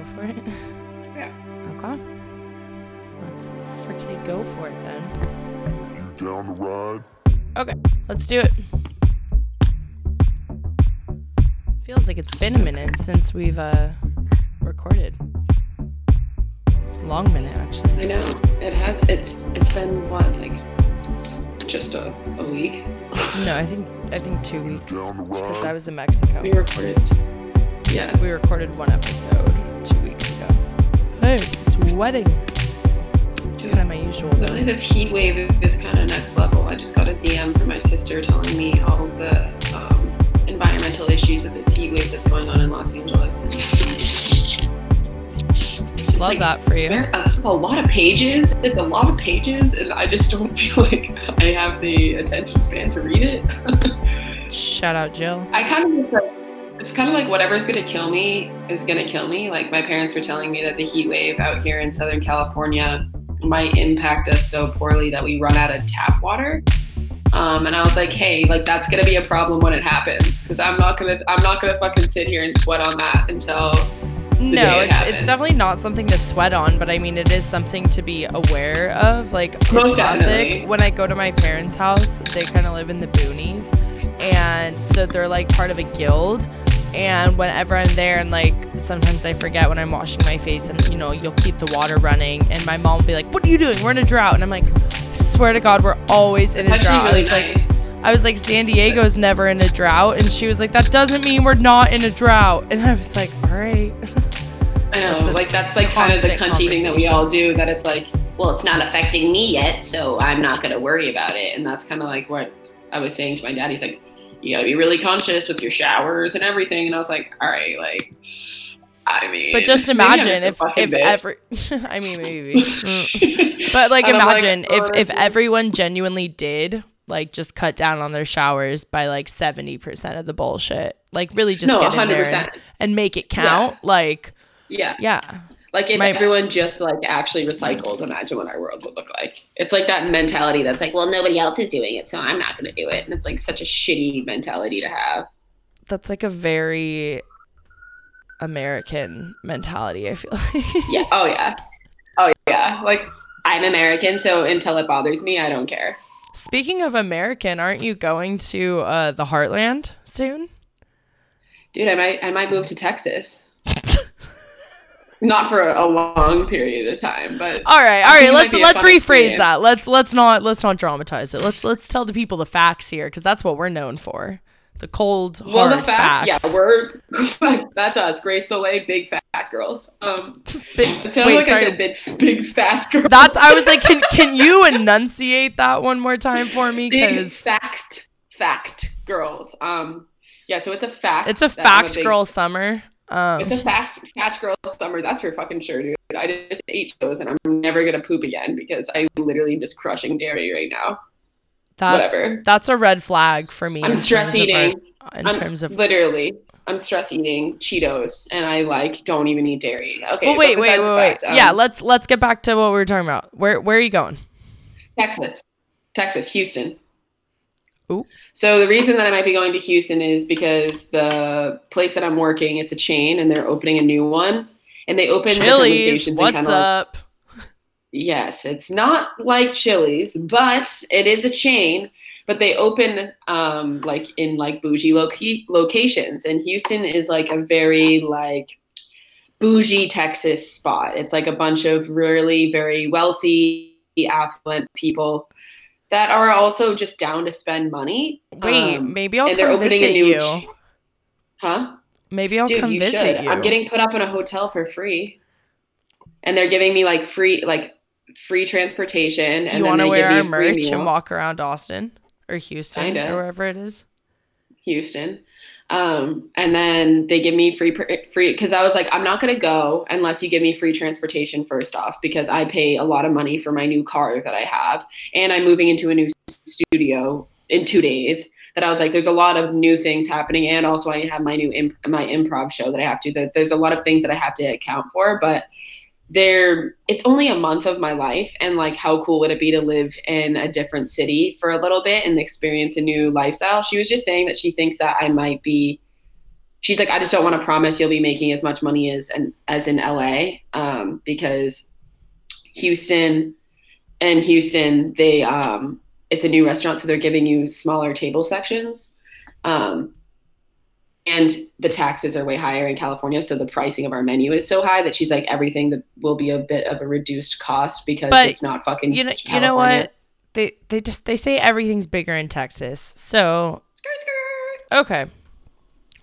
go for it? Yeah. Okay. Let's freaking go for it then. You down to ride? Okay, let's do it. Feels like it's been a minute since we've uh recorded. Long minute actually. I know it has. It's it's been what like just a, a week. No, I think I think two weeks Down because I was in Mexico. We recorded. Yeah. We recorded one episode two weeks ago. Hey, sweating. Kind of my usual Really, this heat wave is kind of next level. I just got a DM from my sister telling me all of the um, environmental issues with this heat wave that's going on in Los Angeles. It's Love like that for you. ver- It's a lot of pages. It's a lot of pages, and I just don't feel like I have the attention span to read it. Shout out Jill. I kind of it's kind of like whatever's gonna kill me is gonna kill me. Like my parents were telling me that the heat wave out here in Southern California might impact us so poorly that we run out of tap water. Um, and I was like, hey, like that's gonna be a problem when it happens because I'm not gonna I'm not gonna fucking sit here and sweat on that until No, it it's, it's definitely not something to sweat on, but I mean, it is something to be aware of. Like, Most classic. definitely. When I go to my parents' house, they kind of live in the boonies. And so they're like part of a guild. And whenever I'm there, and like sometimes I forget when I'm washing my face, and you know, you'll keep the water running. And my mom will be like, What are you doing? We're in a drought. And I'm like, Swear to God, we're always in a actually drought. I really was like. I was like, San Diego's never in a drought. And she was like, That doesn't mean we're not in a drought. And I was like, All right. I know, a like that's like kind of the cunty thing that we all do. That it's like, well, it's not affecting me yet, so I'm not going to worry about it. And that's kind of like what I was saying to my dad. He's like, you got to be really conscious with your showers and everything. And I was like, all right, like, I mean, But just imagine if if bitch. every I mean maybe. But like And I'm like, imagine if "Oh, if everyone genuinely did like just cut down on their showers by like 70% of the bullshit. Like really just no, get in hundred there percent, and make it count. Like yeah. yeah. Like if My- everyone just like actually recycled, imagine what our world would look like. It's like that mentality that's like, well, nobody else is doing it, so I'm not going to do it. And it's like such a shitty mentality to have. That's like a very American mentality, I feel like. Yeah. Oh yeah. Oh yeah. Like I'm American, so until it bothers me, I don't care. Speaking of American, aren't you going to uh the Heartland soon? Dude, I might I might move to Texas. Not for a long period of time, but All right, all right. Let's let's rephrase experience. that. Let's let's not let's not dramatize it. Let's let's tell the people the facts here because that's what we're known for. The cold well, the facts, facts. yeah, we're that's us, Grace Soleil, big fat girls. Um, Big- wait, like sorry. I said big, big fat girls. That's I was like, can can you enunciate that one more time for me? big Because fact, fact girls. Um, yeah, so it's a fact. it's a fact big- girl summer. Um, It's a fact, fact girl summer. That's for fucking sure, dude. I just ate those, and I'm never gonna poop again because I literally am just crushing dairy right now. that's whatever. that's a red flag for me. I'm stress of our- eating. in I'm terms of literally, I'm stress eating Cheetos, and I like don't even eat dairy. Okay. well, wait, wait, wait, wait. um, yeah, let's let's get back to what we were talking about. Where where are you going? Texas, Texas, Houston. Ooh. So the reason that I might be going to Houston is because the place that I'm working, it's a chain, and they're opening a new one, and they open Chili's, locations and what's kinda like- up? Yes, it's not like Chili's, but it is a chain. But they open um, like in like bougie loca- locations, and Houston is like a very like bougie Texas spot. It's like a bunch of really very wealthy, affluent people that are also just down to spend money. Wait, Um, maybe I'll and they're opening visit a new. you. ch- huh? Maybe I'll Dude, come you visit should. you. I'm getting put up in a hotel for free, and they're giving me like free like free transportation. And you want to wear our merch meal. and walk around Austin or Houston Kinda. or wherever it is? Houston. Um, and then they give me free free because I was like, I'm not gonna go unless you give me free transportation first off because I pay a lot of money for my new car that I have, and I'm moving into a new studio in two days. That I was like, there's a lot of new things happening, and also I have my new imp- my improv show that I have to. That there's a lot of things that I have to account for, but there it's only a month of my life and like how cool would it be to live in a different city for a little bit and experience a new lifestyle she was just saying that she thinks that i might be she's like, I just don't want to promise you'll be making as much money as and as in LA um, because Houston and Houston they um, it's a new restaurant, so they're giving you smaller table sections. Um, and the taxes are way higher in California, so the pricing of our menu is so high that she's like everything that will be a bit of a reduced cost because But it's not fucking. You know, California. you know what? They they just they say everything's bigger in Texas. So Skirt, skirt. okay,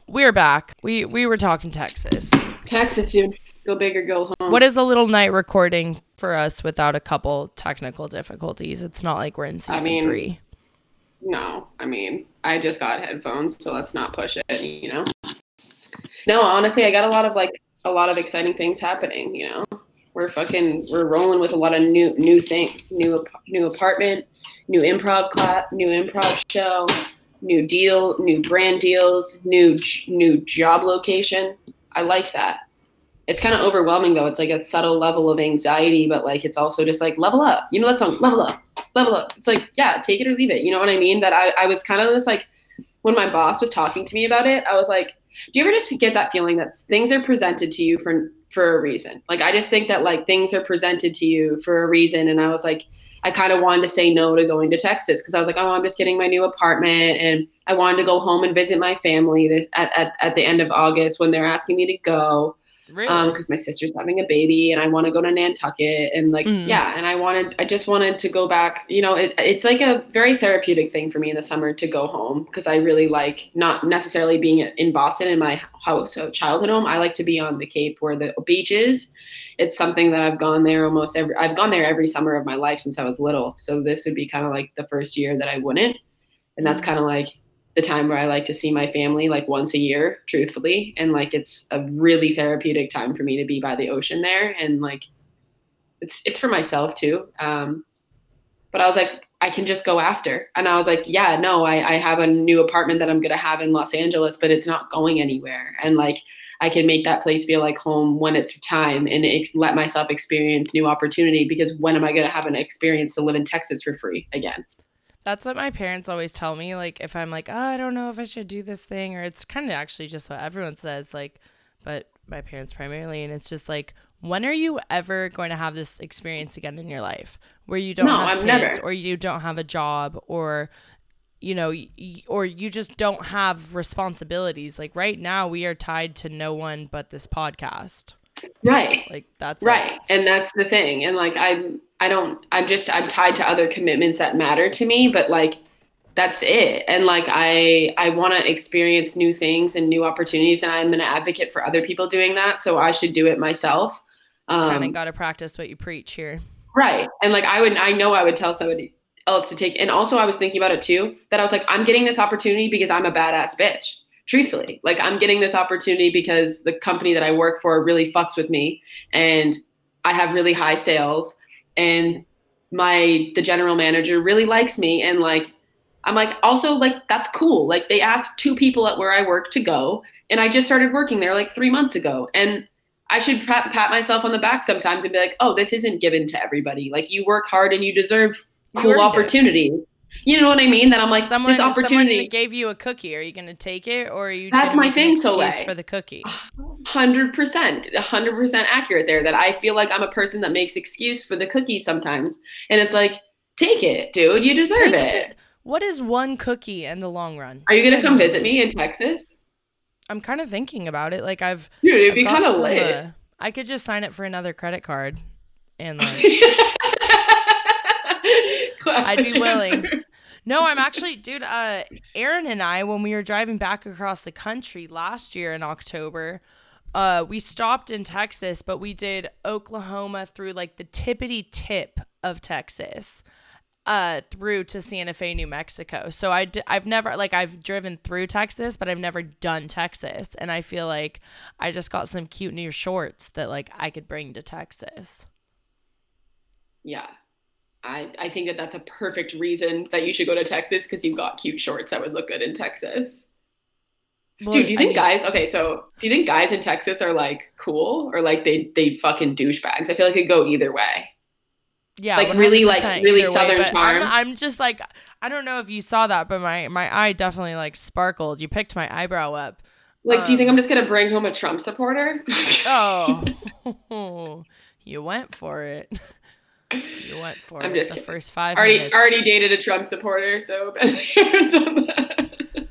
we're back. We we were talking Texas. Texas, dude, go big or go home. What is a little night recording for us without a couple technical difficulties? It's not like we're in season mean, three. No, I mean, I just got headphones, so let's not push it, you know? No, honestly, I got a lot of like a lot of exciting things happening, you know? We're fucking we're rolling with a lot of new new things. New new apartment, new improv class, new improv show, new deal, new brand deals, new new job location. I like that. It's kind of overwhelming though. It's like a subtle level of anxiety, but like it's also just like level up. You know that song, level up level up. It's like, yeah, take it or leave it. You know what I mean? That I, I was kind of just like, when my boss was talking to me about it, I was like, do you ever just get that feeling that things are presented to you for for a reason? Like I just think that like things are presented to you for a reason, and I was like, I kind of wanted to say no to going to Texas because I was like, oh, I'm just getting my new apartment, and I wanted to go home and visit my family at, at at the end of August when they're asking me to go Really? um because my sister's having a baby and i want to go to nantucket and like Mm. yeah and i wanted i just wanted to go back you know it, it's like a very therapeutic thing for me in the summer to go home because i really like not necessarily being in boston in my house so childhood home i like to be on the cape where the beach is it's something that i've gone there almost every i've gone there every summer of my life since i was little so this would be kind of like the first year that i wouldn't and that's Mm. kind of like the time where I like to see my family like once a year, truthfully. And like it's a really therapeutic time for me to be by the ocean there. And like it's it's for myself too. Um, but I was like, I can just go after. And I was like, yeah, no, I, I have a new apartment that I'm gonna have in Los Angeles, but it's not going anywhere. And like I can make that place feel like home when it's time and ex- let myself experience new opportunity because when am I going to have an experience to live in Texas for free again? That's what my parents always tell me. Like, if I'm like, oh, I don't know if I should do this thing, or it's kind of actually just what everyone says. Like, but my parents primarily, and it's just like, when are you ever going to have this experience again in your life where you don't No, have I'm kids, never. or you don't have a job, or you know, y- or you just don't have responsibilities? Like right now, we are tied to no one but this podcast. Right. Like that's it. right and that's the thing and like i'm i don't i'm just i'm tied to other commitments that matter to me but like that's it and like i i want to experience new things and new opportunities and i'm an advocate for other people doing that so i should do it myself Kind um, of got to practice what you preach here. right and like i would i know i would tell somebody else to take and also i was thinking about it too that i was like i'm getting this opportunity because i'm a badass bitch truthfully like i'm getting this opportunity because the company that i work for really fucks with me and i have really high sales and my the general manager really likes me and like i'm like also like that's cool. Like they asked two people at where i work to go and i just started working there like three months ago and i should pat, pat myself on the back sometimes and be like oh this isn't given to everybody. Like you work hard and you deserve cool opportunities you know what i mean that i'm like someone, this opportunity gave you a cookie. Are you going to take it, or are you? That's my thing, So excuse For the cookie. Hundred percent, hundred percent accurate there. That I feel like I'm a person that makes excuse for the cookie sometimes, and it's like, take it, dude. You deserve Take it. What is one cookie in the long run? Are you gonna come visit me in Texas, I'm kind of thinking about it. Like I've, dude? It'd I've be kind of lit. uh, I could just sign it for another credit card, and like I'd be willing. answer. No, I'm actually, dude. Uh, Aaron and I, when we were driving back across the country last year in October, uh, we stopped in Texas, but we did Oklahoma through like the tippity tip of Texas, uh, through to Santa Fe, New Mexico. So I, d- I've never like I've driven through Texas, but I've never done Texas, and I feel like I just got some cute new shorts that like I could bring to Texas. Yeah. I, I think that that's a perfect reason that you should go to Texas because you've got cute shorts that would look good in Texas. Well, Dude, do you I think mean- guys? Okay, so do you think guys in Texas are like cool or like they they fucking douchebags? I feel like it could go either way. Yeah, Like, really, like, really either way, Southern charm. I'm, I'm just like I don't know if you saw that, but my my eye definitely like sparkled. You picked my eyebrow up. Like, do you think Um, I'm just gonna bring home a Trump supporter? Oh, you went for it. You went for I'm it. just the kidding. first five already minutes. already dated a Trump supporter, so done that.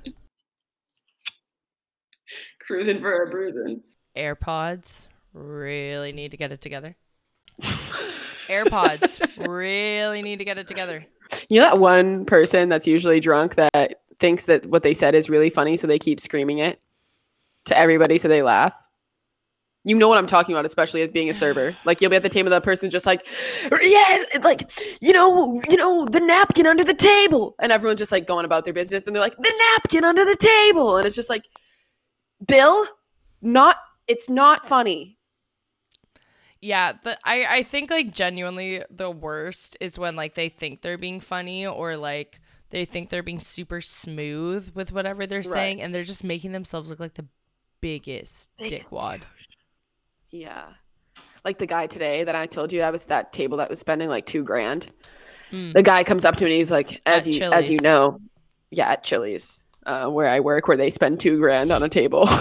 cruising for a bruising. AirPods really need to get it together. AirPods really need to get it together. You know that one person that's usually drunk that thinks that what they said is really funny, so they keep screaming it to everybody so they laugh. You know what I'm talking about, especially as being a server. Like you'll be at the table, of that person's just like, yeah, like you know, you know, the napkin under the table, and everyone's just like going about their business, and they're like, the napkin under the table, and it's just like, Bill, not, it's not funny. Yeah, the I I think like genuinely the worst is when like they think they're being funny or like they think they're being super smooth with whatever they're Right. saying and they're just making themselves look like the biggest, Biggest dickwad. Yeah. Like the guy today that I told you I was that table that was spending like two grand. Mm. The guy comes up to me and he's like, as At you as you know, yeah, at Chili's, uh, where I work, where they spend two grand on a table.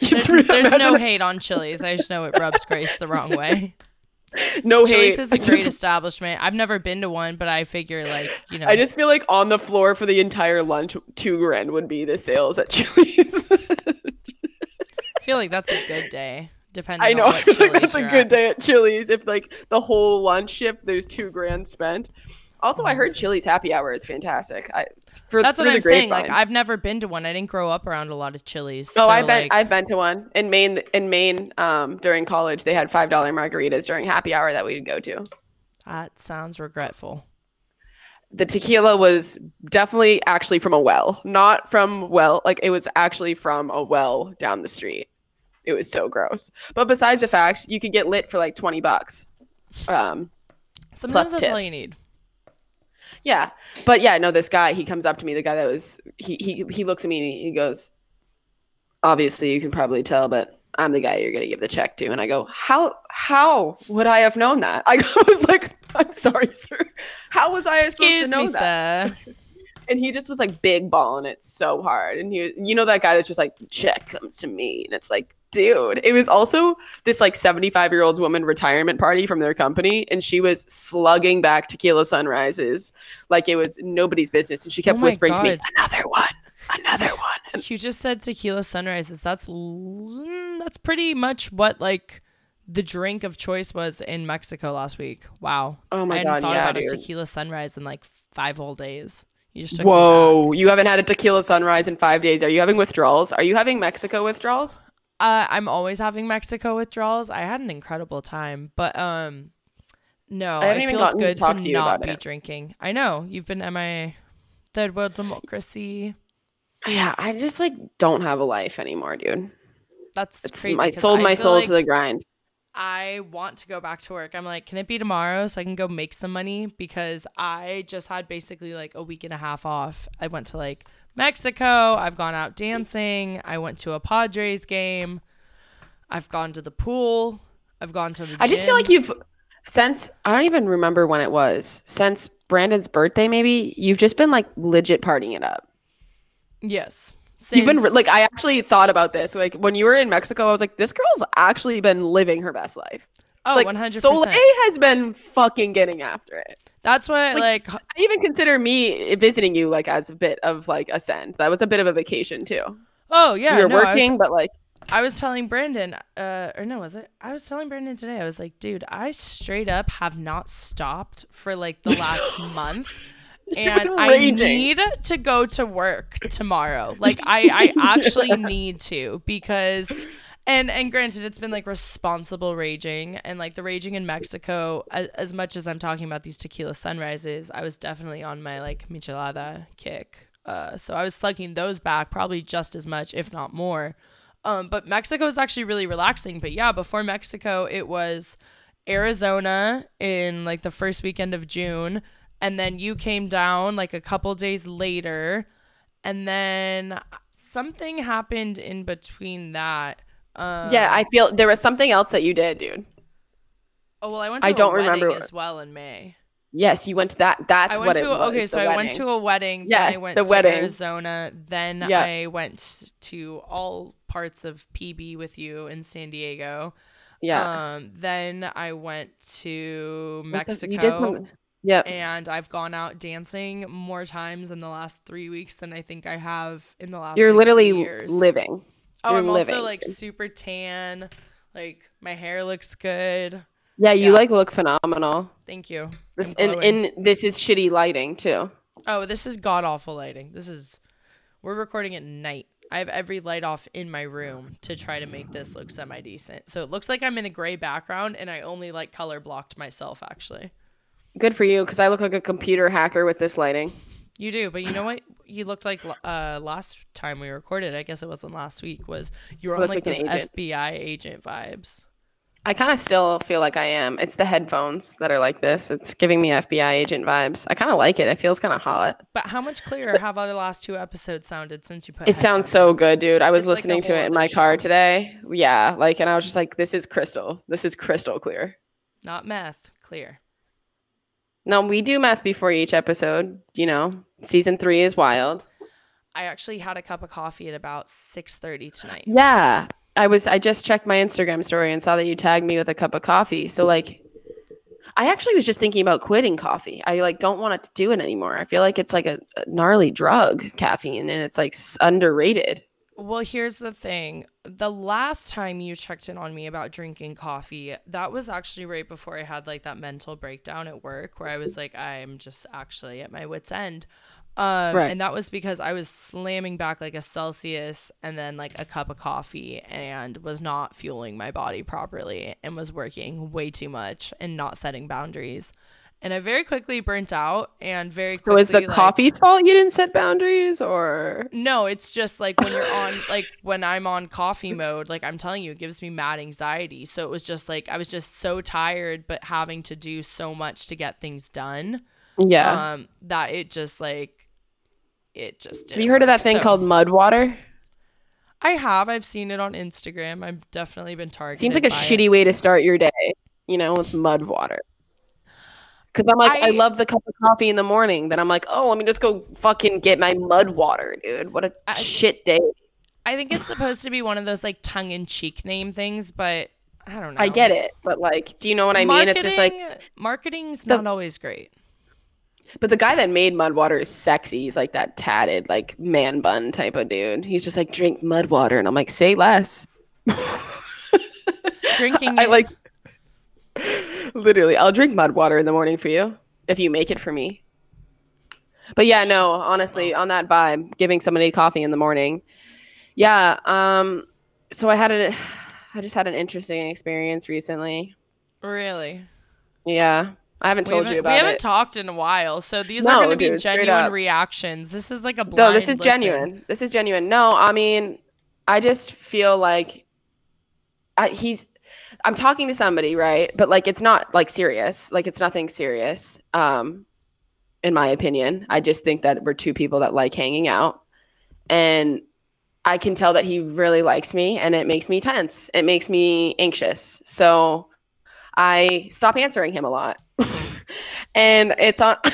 There's, really- there's no hate on Chili's. I just know it rubs Grace the wrong way. no Chili's hate. is a great establishment. I've never been to one, but I figure like, you know, I just feel like on the floor for the entire lunch, two grand would be the sales at Chili's. feel like that's a good day. Depending I know. on I feel like that's a good at. day at Chili's if like the whole lunch shift there's two grand spent. Also, I heard Chili's happy hour is fantastic. I for That's what I'm saying. Like. I've never been to one. I didn't grow up around a lot of Chili's. Oh, so, I've been like, I've been to one in Maine. In Maine, um, during college, they had five dollar margaritas during happy hour that we'd go to. that sounds regretful. The tequila was definitely actually from a well, not from well. Like it was actually from a well down the street. It was so gross. But besides the fact, you could get lit for like twenty bucks. Um, Sometimes that's tip. all you need. Yeah. But yeah, no, this guy, he comes up to me, the guy that was he he he looks at me and he, goes, Obviously you can probably tell, but I'm the guy you're gonna give the check to. And I go, How how would I have known that? I was like, I'm sorry, sir. How was I supposed to know me, that? sir. And he just was like big balling it so hard. And he you know that guy that's just like, check comes to me. And it's like, dude. It was also this like 75 year old woman retirement party from their company, and she was slugging back tequila sunrises like it was nobody's business. And she kept Oh whispering to me, another one, another one. And You just said tequila sunrises. That's mm, that's pretty much what like the drink of choice was in Mexico last week. Wow. oh my god. I hadn't god, thought yeah, about a tequila sunrise in like five whole days. You just took. Whoa, you haven't had a tequila sunrise in five days. Are you having withdrawals? Are you having Mexico withdrawals? Uh, I'm always having Mexico withdrawals. I had an incredible time, but um, no, I haven't it even feels to good talk to, to you not about be it. drinking. I know you've been MIA. Third world democracy. Yeah, I just like don't have a life anymore, dude. That's It's crazy. I sold I my soul like to the grind. I want to go back to work. I'm like, can it be tomorrow so I can go make some money? Because I just had basically like a week and a half off. I went to like Mexico. I've gone out dancing. I went to a Padres game. I've gone to the pool. I've gone to the. I just feel like you've since I don't even remember when it was. Since Brandon's birthday, maybe you've just been like legit partying it up. Yes. You've been like I actually thought about this. Like when you were in Mexico, I was like, this girl's actually been living her best life. oh, like 100%. Soleil has been fucking getting after it. That's what like, like, I even consider me visiting you like as a bit of like a send. That was a bit of a vacation too. oh yeah, you were no, I was- working, but like I was telling Brandon, uh, or no, was it? I was telling Brandon today. I was like, dude, I straight up have not stopped for like the last month. And I need to go to work tomorrow. Like I, I actually need to because and and granted it's been like responsible raging and like the raging in Mexico as, as much as I'm talking about these tequila sunrises, I was definitely on my like michelada kick. Uh so I was slugging those back probably just as much if not more. Um, but Mexico is actually really relaxing. But yeah, before Mexico, it was Arizona in like the first weekend of June. And then you came down like a couple days later. And then something happened in between that. Um, yeah, I feel there was something else that you did, dude. oh well, I went to I a don't wedding remember- as well in May. Yes, you went to that. That's I went what to it was. okay, so I went to a wedding. Yeah, then I went the to wedding. Arizona. Then Yeah. I went to all parts of PB with you in San Diego. Yeah. Um, then I went to Mexico. You did some, yep. and I've gone out dancing more times in the last three weeks than I think I have in the last. You're literally living. Oh, I'm living. also like super tan. Like my hair looks good. Yeah, you Yeah. like look phenomenal. Thank you. This and, and this is shitty lighting too. Oh, this is god awful lighting. This is we're recording at night. I have every light off in my room to try to make this look semi decent. So it looks like I'm in a gray background and I only like color blocked myself actually. Good for you, because I look like a computer hacker with this lighting. You do, but you know what? You looked like uh last time we recorded. I guess it wasn't last week. Was you were on like like agent. FBI agent vibes? I kind of still feel like I am. It's the headphones that are like this. It's giving me FBI agent vibes. I kind of like it. It feels kind of hot. But how much clearer have our last two episodes sounded since you put? It sounds so good, dude. I was It's like listening to it in my car today. Yeah, like, and I was just like, this is crystal. This is crystal clear. Not meth, clear. No, we do math before each episode. You know, season three is wild. I actually had a cup of coffee at about six thirty tonight. Yeah. I was I just checked my Instagram story and saw that you tagged me with a cup of coffee. So like I actually was just thinking about quitting coffee. I like don't want to do it anymore. I feel like it's like a, a gnarly drug, caffeine, and it's like underrated. Well, here's the thing. The last time you checked in on me about drinking coffee, that was actually right before I had like that mental breakdown at work where I was like, I'm just actually at my wit's end. Um, Right. And that was because I was slamming back like a Celsius and then like a cup of coffee and was not fueling my body properly and was working way too much and not setting boundaries. And I very quickly burnt out and very quickly. So is the like- coffee's fault you didn't set boundaries or no, it's just like when you're on like when I'm on coffee mode, like I'm telling you, it gives me mad anxiety. So it was just like I was just so tired but having to do so much to get things done. Yeah. Um that it just like it just Have you heard of that thing called mud water? I have. I've seen it on Instagram. I've definitely been targeted. Seems like a by it. shitty way to start your day, you know, with mud water. Cause I'm like, I, I- love the cup of coffee in the morning. Then I'm like, oh, let me just go fucking get my mud water, dude. What a I- shit day. I think it's supposed to be one of those like tongue in cheek name things, but I don't know. I get it, but like, do you know what I mean? It's just like, marketing's The- not always great. but the guy that made mud water is sexy. He's like that tatted, like man bun type of dude. He's just like, drink mud water, and I'm like, say less. Drinking I it- like, literally, I'll drink mud water in the morning for you if you make it for me. But yeah, no, honestly, on that vibe, giving somebody coffee in the morning. Yeah. Um. So I had a, I just had an interesting experience recently. Really. Yeah, I haven't told haven't, you about we haven't it. talked in a while, so these No, are going to be genuine reactions. This is like a blind No, this is listen. genuine. This is genuine. No, I mean, I just feel like I, he's. I'm talking to somebody, right? But like, it's not like serious. Like, it's nothing serious. Um, in my opinion, I just think that we're two people that like hanging out, and I can tell that he really likes me, and it makes me tense. It makes me anxious. So I stop answering him a lot, and it's on.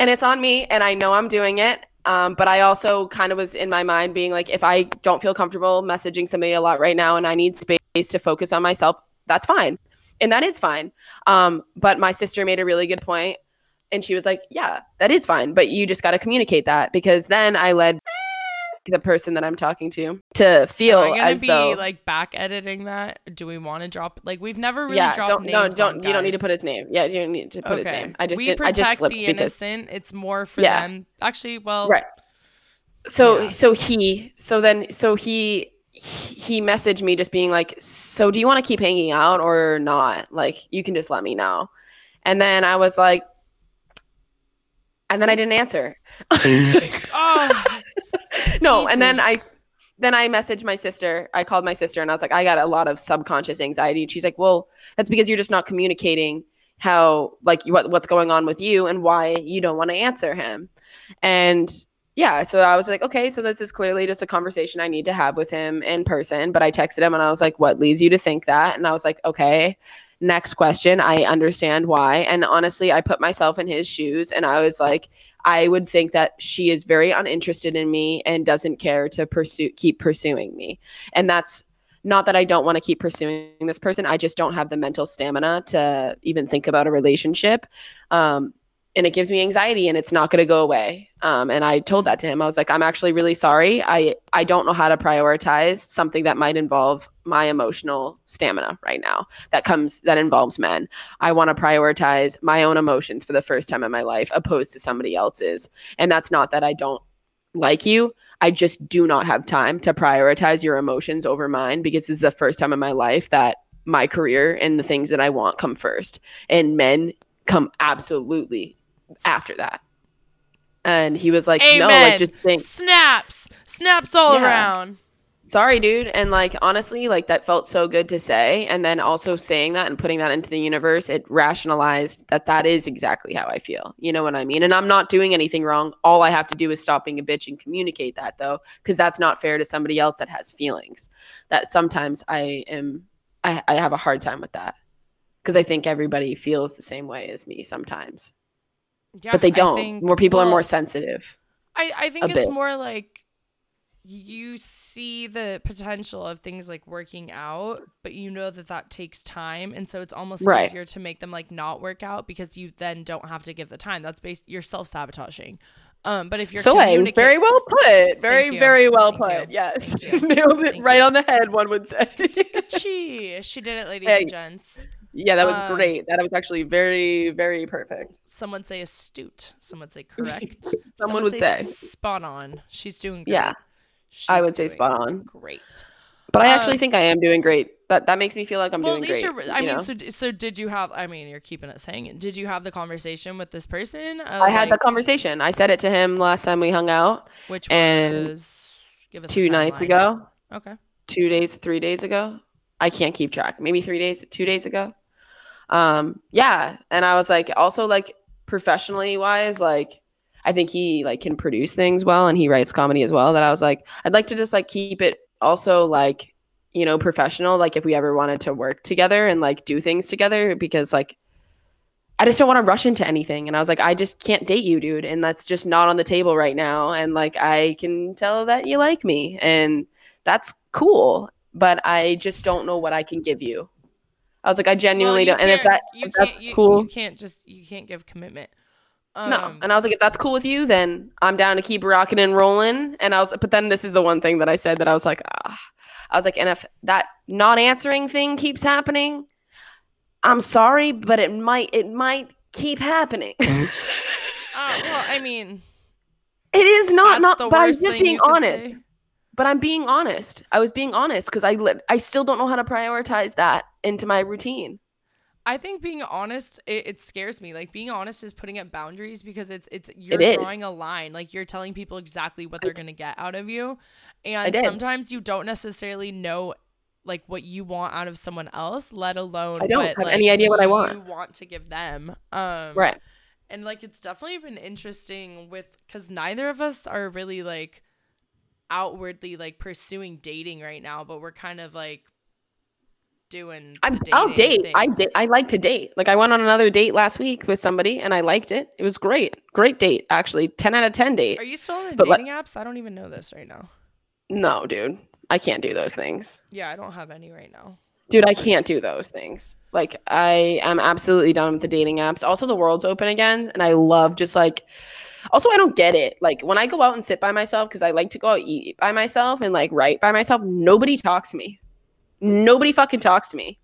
and it's on me and i know i'm doing it um, but i also kind of was in my mind being like if i don't feel comfortable messaging somebody a lot right now and i need space to focus on myself that's fine. And that is fine. Um, but my sister made a really good point and she was like yeah that is fine but you just got to communicate that because then i led the person that i'm talking to to feel Am I gonna as be though like back editing that? Do we want to drop? Like we've never really yeah dropped don't names. no don't you don't need to put his name yeah you don't need to put his name i just we protect i just slipped the because innocent. It's more for Yeah. them. Actually, well, right so Yeah. so he so then so he he messaged me just being like so do you want to keep hanging out or not like you can just let me know and then i was like and then i didn't answer Oh, no and then i then i messaged my sister. I called my sister and i was like i got a lot of subconscious anxiety. And she's like well that's because you're just not communicating how like what, what's going on with you and why you don't want to answer him. And yeah so i was like okay so this is clearly just a conversation i need to have with him in person. But i texted him and i was like what leads you to think that? And i was like okay next question. I understand why. And honestly, I put myself in his shoes and I was like, I would think that she is very uninterested in me and doesn't care to pursue keep pursuing me. And that's not that I don't want to keep pursuing this person. I just don't have the mental stamina to even think about a relationship. Um, and it gives me anxiety and it's not going to go away. Um, and i told that to him. I was like i'm actually really sorry. I i don't know how to prioritize something that might involve my emotional stamina right now that comes that involves men. I want to prioritize my own emotions for the first time in my life opposed to somebody else's. And that's not that i don't like you. I just do not have time to prioritize your emotions over mine because this is the first time in my life that my career and the things that i want come first. And men come absolutely after that. And he was like, Amen. no, like just think snaps, snaps all Yeah. around. sorry, dude. And like honestly, like that felt so good to say. And then also saying that and putting that into the universe, it rationalized that that is exactly how I feel. You know what I mean? And I'm not doing anything wrong. All I have to do is stop being a bitch and communicate that though, because that's not fair to somebody else that has feelings. That sometimes I am, I, I have a hard time with that. Because I think everybody feels the same way as me sometimes, Yeah, but they don't. think- more people are more sensitive. I, I think it's bit. more like you see the potential of things like working out, but you know that that takes time, and so it's almost Right. easier to make them like not work out because you then don't have to give the time. That's based you're self sabotaging. Um, but if you're So hey, communica- very well put. Very, very well Thank put. you. Yes. Nailed it Thank right you. on the head, one would say. Gee, she did it, ladies Hey. and gents. Yeah, that was Um, great. That was actually very, very perfect. Some would say astute. Some would say correct. Someone would say. spot on. She's doing great. Yeah, I would say spot on. Great. But I actually Um, think I am doing great. That that makes me feel like I'm well, doing at least great. you're. I mean, know? so so did you have? I mean, you're keeping saying it. Did you have the conversation with this person? Uh, I had the conversation. I said it to him last time we hung out which and was give us two nights ago, Okay. two days, three days ago. I can't keep track. Maybe three days, two days ago. Um, yeah. And I was like, also like professionally wise, like I think he like can produce things well and he writes comedy as well. That I was like, I'd like to just like keep it also like, you know, professional. Like if we ever wanted to work together and like do things together, because like I just don't want to rush into anything. And I was like, I just can't date you, dude. And that's just not on the table right now. And like I can tell that you like me. And that's cool. But I just don't know what I can give you. I was like, I genuinely Well, don't. And if that you if can't that's you, cool, you can't just you can't give commitment. Um, no. And I was like, if that's cool with you, then I'm down to keep rocking and rolling. And I was, but then this is the one thing that I said that I was like, ah, I was like, and if that not answering thing keeps happening, I'm sorry, but it might, it might keep happening. uh, well, I mean, it is not, not, the but I'm just being you could honest. say. But I'm being honest. I was being honest because I, lit- I still don't know how to prioritize that into my routine. I think being honest, it, it scares me. Like being honest is putting up boundaries because it's it's you're It drawing a line. Like you're telling people exactly what they're gonna get out of you, and sometimes you don't necessarily know like what you want out of someone else, let alone I don't what, have like, any idea what I want. You want to give them, um, Right. And like it's definitely been interesting with because neither of us are really like outwardly like pursuing dating right now, but we're kind of like doing. I'm, I'll date. thing. I date. I like to date. Like I went on another date last week with somebody and I liked it. It was great. Great date, actually. 10 out of 10 date. Are you still on the But, like- dating apps? I don't even know this right now. No, dude. I can't do those things. Yeah, I don't have any right now. Dude, I can't do those things. Like I am absolutely done with the dating apps. Also the world's open again and I love just like also I don't get it. Like when I go out and sit by myself cuz I like to go out eat by myself and like write by myself, nobody talks to me. Nobody fucking talks to me.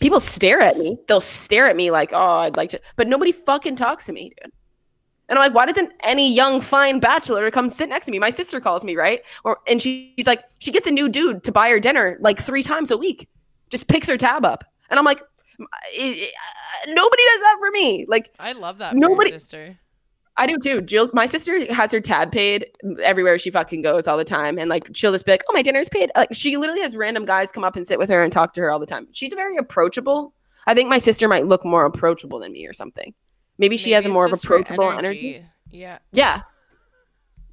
People stare at me. They'll stare at me like, "Oh, I'd like to." But nobody fucking talks to me, dude. And I'm like, why doesn't any young fine bachelor come sit next to me? My sister calls me, right? Or and she's like, she gets a new dude to buy her dinner like three times a week. Just picks her tab up, and I'm like, "I- I- nobody does that for me. Like I love that. Nobody- sister. I do too. Jill, my sister has her tab paid everywhere she fucking goes all the time, and like she'll just be like, "Oh, my dinner's paid." Like she literally has random guys come up and sit with her and talk to her all the time. She's very approachable. I think my sister might look more approachable than me or something. Maybe she has a more of approachable energy. Yeah. Yeah.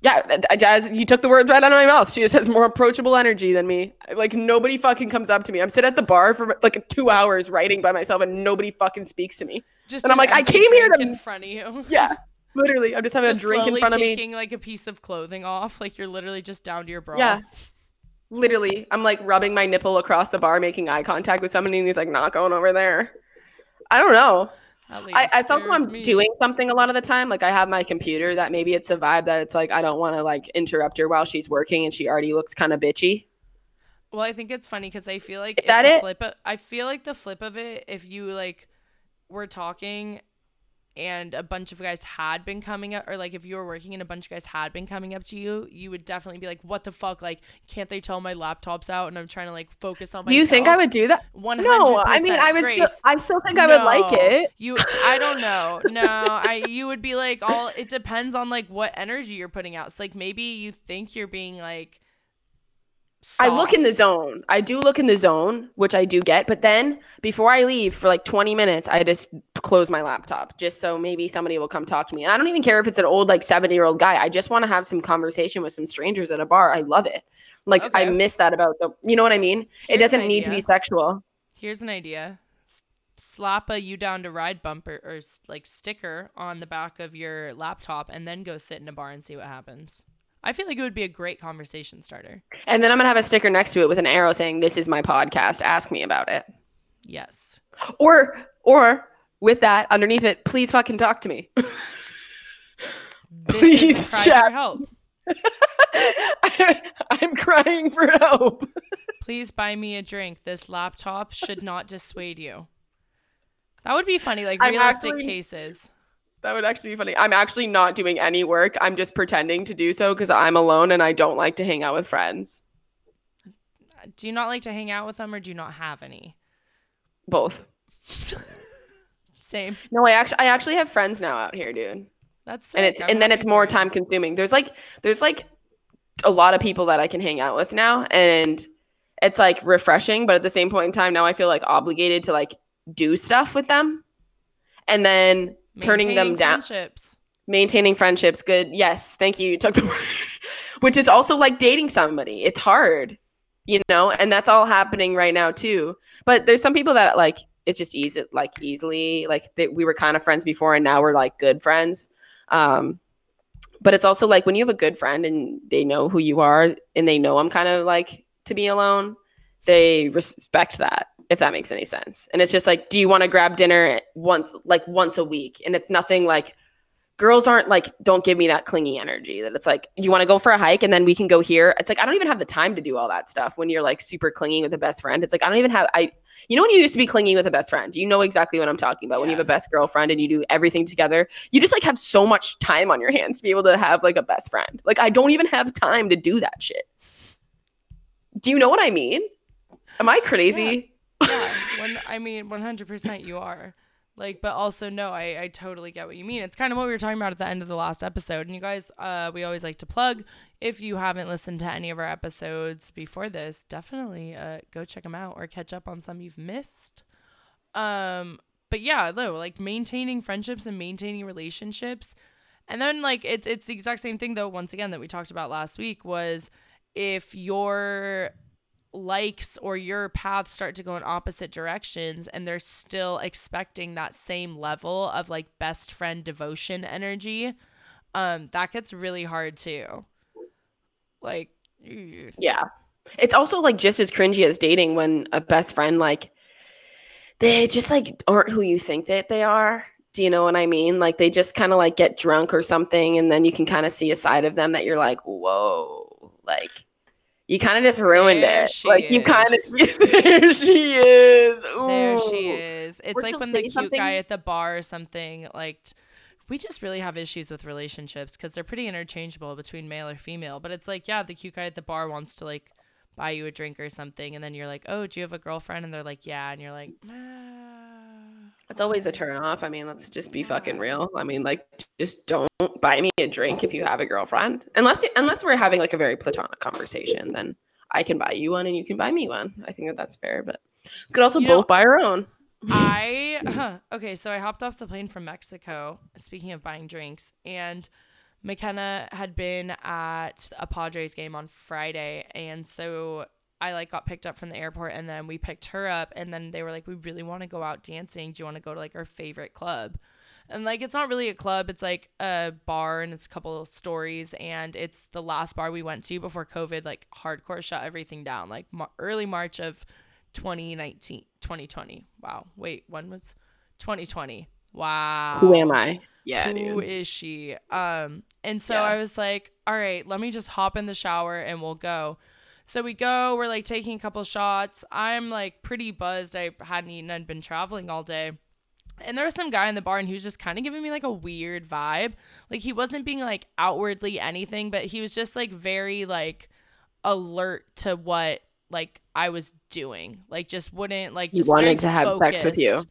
Yeah, uh, Jazz, you took the words right out of my mouth. She just has more approachable energy than me. Like nobody fucking comes up to me. I'm sitting at the bar for like two hours writing by myself, and nobody fucking speaks to me. Just And I'm like, I came here to- in front of you. Yeah, literally, I'm just having Just a drink in front of me. taking like a piece of clothing off, like you're literally just down to your bra. Yeah. Literally, I'm like rubbing my nipple across the bar, making eye contact with somebody, and he's like, not going over there. I don't know. I, it's also I'm me. doing something a lot of the time. Like I have my computer that maybe it's a vibe that it's like I don't want to like interrupt her while she's working and she already looks kind of bitchy. Well, I think it's funny because I feel like Is that it? flip of, I feel like the flip of it, if you like were talking and a bunch of guys had been coming up, or like if you were working and a bunch of guys had been coming up to you, you would definitely be like, "What the fuck? Like, can't they tell my laptop's out and I'm trying to like focus on Do you think I would do that? One No, I mean I would still I still think I would like it. You, I don't know. No, I. You would be like all. It depends on like what energy you're putting out. It's like maybe you think you're being like. I look in the zone. I do look in the zone, which I do get. But then before I leave for like 20 minutes, I just close my laptop just so maybe somebody will come talk to me. And I don't even care if it's an old, like 70 year old guy. I just want to have some conversation with some strangers at a bar. I love it. Like, I miss that about the, you know what I mean? it doesn't need to be sexual. Here's an idea. Slap a you down to ride bumper or like sticker on the back of your laptop and then go sit in a bar and see what happens. I feel like it would be a great conversation starter. And then I'm going to have a sticker next to it with an arrow saying, This is my podcast. Ask me about it. Yes. Or, or with that underneath it, please fucking talk to me. Please chat. for help. I'm crying for help. Please buy me a drink. This laptop should not dissuade you. That would be funny, like realistic actually- cases. That would actually be funny. I'm actually not doing any work. I'm just pretending to do so because I'm alone and I don't like to hang out with friends. Do you not like to hang out with them or do you not have any? Both. Same. No, I actually I actually have friends now out here, dude. That's And it's I'm and then it's more time consuming. There's like there's like a lot of people that I can hang out with now and it's like refreshing, but at the same point in time now I feel like obligated to like do stuff with them. And then turning them down Friendships. maintaining friendships good yes thank you you took the word which is also like dating somebody it's hard you know and that's all happening right now too but there's some people that like it's just easy like easily like that we were kind of friends before and now we're like good friends um but it's also like when you have a good friend and they know who you are and they know i'm kind of like to be alone they respect that if that makes any sense. And it's just like do you want to grab dinner once like once a week? And it's nothing like girls aren't like don't give me that clingy energy that it's like you want to go for a hike and then we can go here. It's like i don't even have the time to do all that stuff when you're like super clingy with a best friend. It's like i don't even have i you know when you used to be clingy with a best friend? You know exactly what i'm talking about. When you have a best girlfriend and you do everything together you just like have so much time on your hands to be able to have like a best friend. Like i don't even have time to do that shit. Do you know what i mean? Am i crazy? Yeah, when, I mean, 100% you are. Like, but also, no, I, I totally get what you mean. It's kind of what we were talking about at the end of the last episode. And you guys, uh, we always like to plug. If you haven't listened to any of our episodes before this, definitely uh, go check them out or catch up on some you've missed. Um, but yeah, though, like maintaining friendships and maintaining relationships. And then, like, it's, it's the exact same thing, though, once again, that we talked about last week was if your likes or your paths start to go in opposite directions and they're still expecting that same level of like best friend devotion energy um that gets really hard too like. Yeah. It's also like just as cringy as dating when a best friend like they just like aren't who you think that they are. Do you know what I mean? Like they just kind of like get drunk or something and then you can kind of see a side of them that you're like, "Whoa." Like you kind of just ruined There it. Like you kind of is. there she is. there she is it's Or like when the cute something- guy at the bar or something like we just really have issues with relationships because they're pretty interchangeable between male or female but it's like yeah the cute guy at the bar wants to like buy you a drink or something and then you're like oh do you have a girlfriend and they're like yeah and you're like ah. It's always a turn off. I mean, let's just be fucking real. I mean, like, just don't buy me a drink if you have a girlfriend, unless you, unless we're having like a very platonic conversation. Then I can buy you one and you can buy me one. I think that that's fair, but could also You both know- buy our own. I huh, okay, so I hopped off the plane from Mexico. Speaking of buying drinks, and McKenna had been at a Padres game on Friday, and so I like got picked up from the airport, and then we picked her up, and then they were like, "We really want to go out dancing. Do you want to go to like our favorite club?" And like, it's not really a club; it's like a bar, and it's a couple of stories, and it's the last bar we went to before COVID, like hardcore shut everything down, like mar- early March of 2019, 2020. Wow, wait, when was 2020? Wow. Who am I? Yeah, Who dude. is she? Um, and so Yeah. I was like, all right, let me just hop in the shower and we'll go. So we go, we're like taking a couple shots. I'm like pretty buzzed. I hadn't eaten, I'd been traveling all day. And there was some guy in the bar and he was just kind of giving me like a weird vibe. Like he wasn't being like outwardly anything, but he was just like very like alert to what like I was doing. Like just wouldn't like He just very wanted to have sex with you.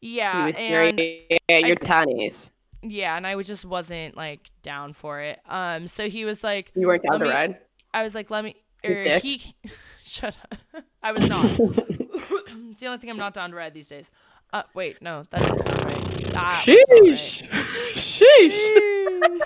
Yeah, he was and staring at your tannies. Yeah, and I was just wasn't like down for it. Um, so he was like, You weren't down to me- ride. I was like, let me. Or he, shut up. I was not. it's the only thing I'm not down to ride these days. Uh, wait, no, that doesn't sound right. That Sheesh. not Sheesh. right.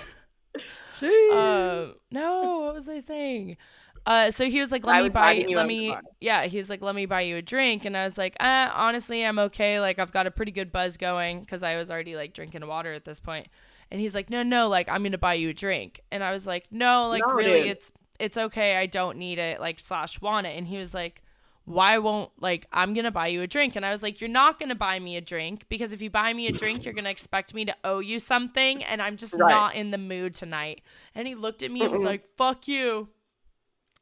Sheesh. Um, no, what was I saying? Uh, so he was like, "Let I me buy, you let me, yeah." He was like, "Let me buy you a drink," and I was like, uh, "Honestly, I'm okay. Like, I've got a pretty good buzz going because I was already like drinking water at this point." And he's like, "No, no, like I'm gonna buy you a drink," and I was like, "No, like No, really, dude. it's it's okay. I don't need it. Like slash want it." And he was like. Why won't like I'm gonna buy you a drink? And I was like, You're not gonna buy me a drink because if you buy me a drink, you're gonna expect me to owe you something, and I'm just Right. not in the mood tonight. And he looked at me and was like, "Fuck you."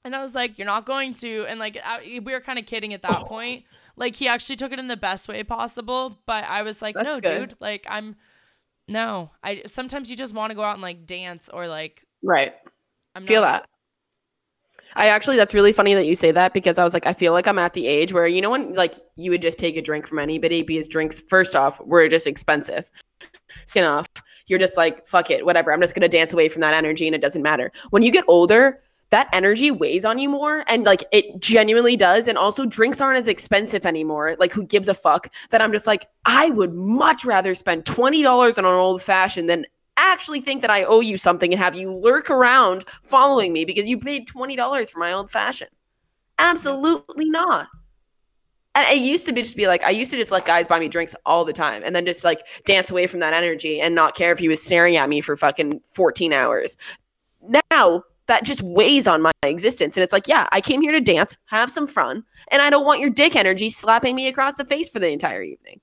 And I was like, "You're not going to." And like I, we were kind of kidding at that point. Like he actually took it in the best way possible, but I was like, That's "No, good. dude. Like I'm no. I sometimes you just want to go out and like dance or like right. I'm Feel not, that. I actually, that's really funny that you say that because I was like, I feel like I'm at the age where, you know, when like you would just take a drink from anybody because drinks, first off, were just expensive. Second off, you're just like, fuck it, whatever. I'm just going to dance away from that energy and it doesn't matter. When you get older, that energy weighs on you more and like it genuinely does. And also, drinks aren't as expensive anymore. Like, who gives a fuck? That I'm just like, I would much rather spend $20 on an old fashioned than actually think that I owe you something and have you lurk around following me because you paid $20 for my old fashioned. Absolutely not. And it used to be just be like, I used to just let guys buy me drinks all the time and then just like dance away from that energy and not care if he was staring at me for fucking 14 hours. Now that just weighs on my existence. And it's like, yeah, I came here to dance, have some fun, and I don't want your dick energy slapping me across the face for the entire evening.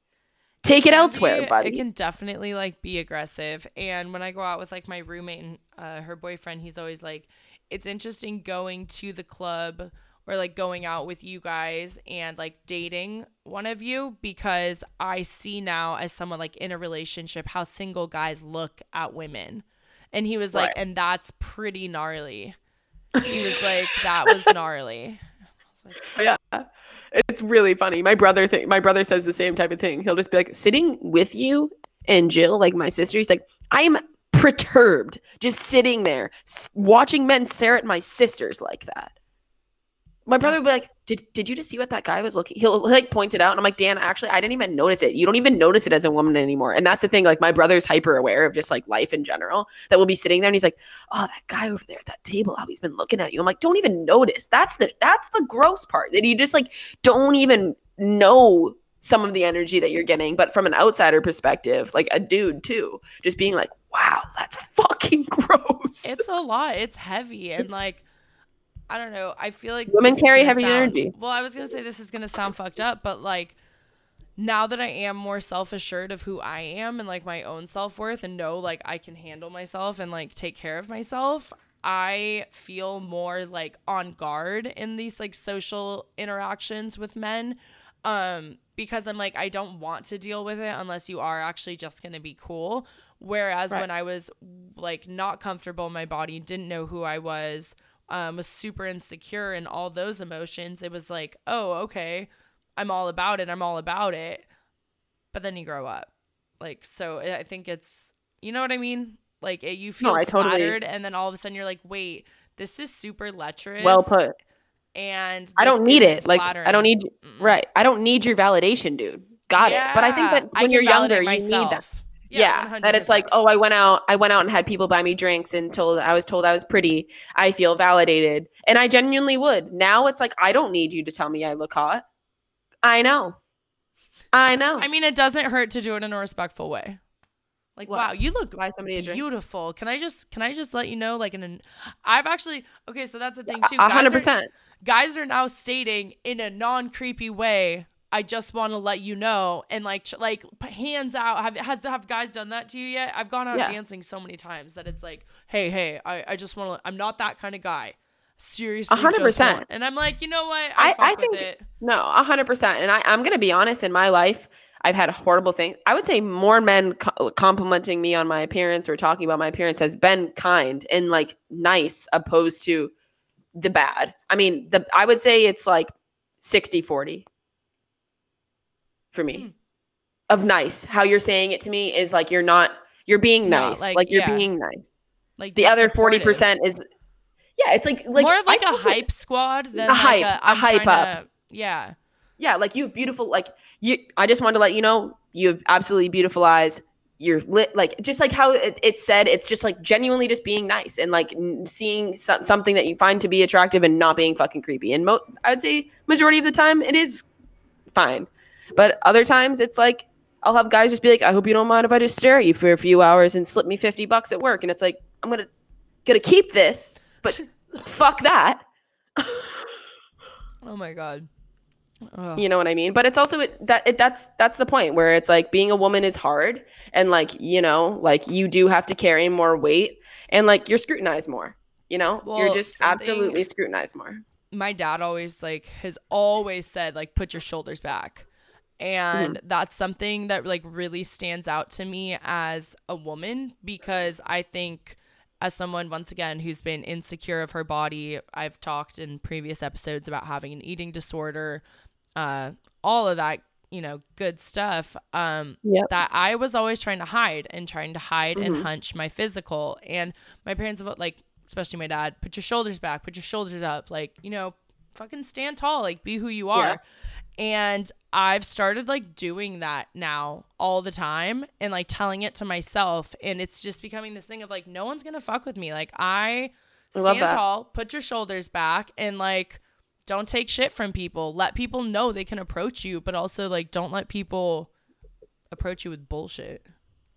Take it can elsewhere, be- buddy. It can definitely like be aggressive. And when I go out with like my roommate and uh, her boyfriend, he's always like, it's interesting going to the club or like going out with you guys and like dating one of you because I see now as someone like in a relationship how single guys look at women. And he was like, Right. and that's pretty gnarly. He was like, that was gnarly. I was like, yeah it's really funny my brother th- my brother says the same type of thing he'll just be like sitting with you and jill like my sister he's like i am perturbed just sitting there s- watching men stare at my sisters like that my brother would be like did, did you just see what that guy was looking he'll like point it out and i'm like dan actually i didn't even notice it. You don't even notice it as a woman anymore. And that's the thing like my brother's hyper aware of just like life in general that we'll be sitting there and he's like oh that guy over there at that table how he's been looking at you. I'm like don't even notice. That's the that's the gross part that you just like don't even know some of the energy that you're getting. But from an outsider perspective like a dude too just being like wow that's fucking gross. It's a lot. It's heavy and like I don't know. I feel like Women carry heavy sound- energy. Well, I was gonna say this is gonna sound fucked up, but like now that I am more self assured of who I am and like my own self worth and know like I can handle myself and like take care of myself, I feel more like on guard in these like social interactions with men. Um, because I'm like, I don't want to deal with it unless you are actually just gonna be cool. Whereas Right. when I was like not comfortable in my body, didn't know who I was, um, was super insecure and all those emotions, it was like, oh, okay, I'm all about it. I'm all about it. But then you grow up. Like, so I think it's, you know what I mean? Like, it, you feel I totally- and then all of a sudden you're like, wait, this is super lecherous. well put And i don't need it like i don't need right i don't need your validation dude got it but i think that when you're younger you need that myself. Yeah, that it's like, oh, I went out, I went out and had people buy me drinks and told I was told I was pretty. I feel validated, and I genuinely would. Now it's like I don't need you to tell me I look hot. I know, I know. I mean, it doesn't hurt to do it in a respectful way. Like, What? wow, you look buy somebody beautiful. Can I just can I just let you know like in an I've actually okay, so that's the thing too. Hundred are- percent. Guys are now stating in a non-creepy way, I just want to let you know and like ch- like hands out. Have has have guys done that to you yet? I've gone out Yeah. dancing so many times that it's like, "Hey, hey, I I just want to I'm not that kind of guy." Seriously, A 100%. And I'm like, "You know what? I- I, I with think- it." No, a hundred percent. And I, I'm gonna be honest. In my life, I've had horrible things. I would say more men co- complimenting me on my appearance or talking about my appearance has been kind and like nice, opposed to the bad. I mean, the I would say it's like 60-40 for me. Hmm. Of nice. How you're saying it to me is like you're not. You're being nice. like- Like, you're yeah. being nice. Like The other forty percent is. Yeah, it's like like more of like I a hype squad than A like hype, a, a I'm hype up. to- yeah. yeah like you have beautiful like you i just wanted to let you know you have absolutely beautiful eyes you're lit like just like how it, it said it's just like genuinely just being nice and like n- seeing so- something that you find to be attractive and not being fucking creepy and mo- i would say majority of the time it is fine but other times it's like i'll have guys just be like i hope you don't mind if i just stare at you for a few hours and slip me 50 bucks at work. And it's like i'm gonna gonna keep this but fuck that. Oh my god. Ugh. you know what i mean? But it's also it, that it, that's that's the point where it's like being a woman is hard and like you know like you do have to carry more weight and like you're scrutinized more you know? You're just absolutely scrutinized more. My dad always like has always said like put your shoulders back and Mm-hmm. that's something that like really stands out to me as a woman because i think as someone once again who's been insecure of her body i've talked in previous episodes about having an eating disorder uh all of that you know good stuff um Yep. that i was always trying to hide and trying to hide and Mhm. hunch my physical and my parents have like especially my dad put your shoulders back put your shoulders up like you know fucking stand tall like be who you are and i've started like doing that now all the time and like telling it to myself. And it's just becoming this thing of like no one's gonna fuck with me. Like i stand tall put your shoulders back and like don't take shit from people. Let people know they can approach you but also like don't let people approach you with bullshit.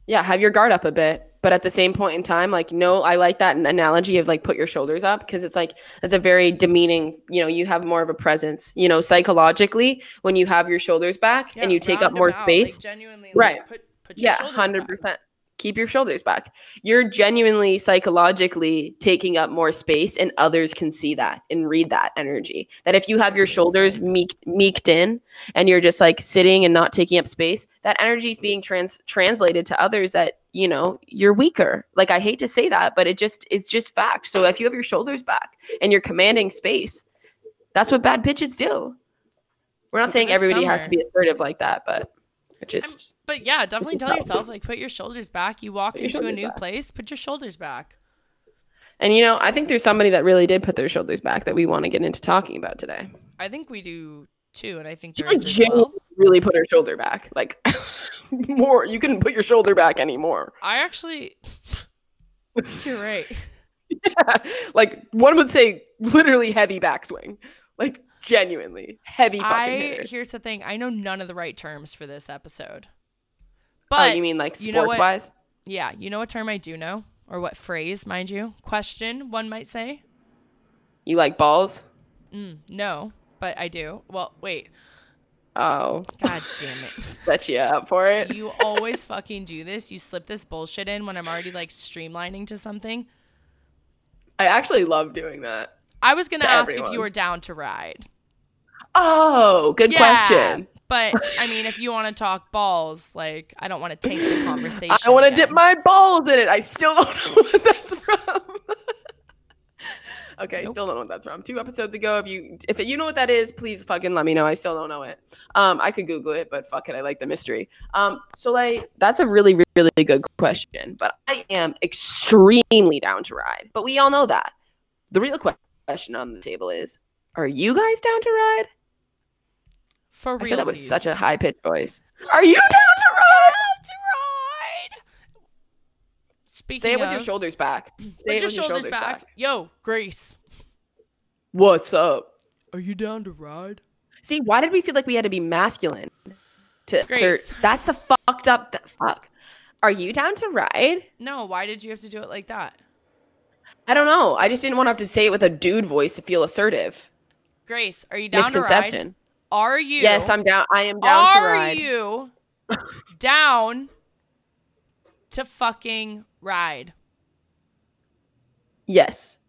Yeah have your guard up a bit but at the same point in time like no i like that analogy of like put your shoulders up because it's like that's a very demeaning you know you have more of a presence you know psychologically when you have your shoulders back and you take up more out, like, space genuinely like, Right. put, put your yeah shoulders 100% back. Keep your shoulders back. You're genuinely psychologically taking up more space and others can see that and read that energy. That if you have your shoulders meek, meeked in and you're just like sitting and not taking up space that energy is being trans- translated to others that you know you're weaker. Like i hate to say that but it just it's just fact. So if you have your shoulders back and you're commanding space that's what bad bitches do. We're not saying This everybody has to be assertive like that but just But yeah, definitely tell yourself. yourself like put your shoulders back. You walk into a new back. place, put your shoulders back. And you know, I think there's somebody that really did put their shoulders back that we want to get into talking about today. I think we do too, and I think She like is well. really put her shoulder back. Like more, you couldn't put your shoulder back anymore. I actually, you're right. yeah. like one would say, literally heavy backswing. Like genuinely heavy fucking I hair. here's the thing. I know none of the right terms for this episode, oh, but you mean like you know sport what? wise? yeah, you know what term I do know, or what phrase, mind you? Question, one might say. You like balls? Mm, no, but I do. Well, wait. Oh, God damn it. set you up for it. You always fucking do this. You slip this bullshit in when I'm already like streamlining to something. I actually love doing that. I was gonna To ask if you were down to ride. Oh, good Yeah, question. But I mean, if you want to talk balls, like I don't want to take the conversation. I want to dip my balls in it. I still don't know what that's from. okay, Nope. still don't know what that's from. Two episodes ago, if you if you know what that is, please fucking let me know. I still don't know it. Um, I could Google it, but fuck it, I like the mystery. Um, so like that's a really really good question. But I am extremely down to ride. But we all know that. The real que- question on the table is: Are you guys down to ride? for real. I said that was such a high pitched voice. Are you down to ride? to ride. Speaking Say it with your shoulders back. Say Put it your with shoulders, back. Yo, Grace. What's up? Are you down to ride? See, why did we feel like we had to be masculine? To Grace. sir, that's the fucked up. th- fuck. Are you down to ride? No, why did you have to do it like that? I don't know. I just didn't want to have to say it with a dude voice to feel assertive. Grace, are you down to ride? Misconception. Are you? Yes, I'm down. I am down are to ride. Are you down to fucking ride? Yes.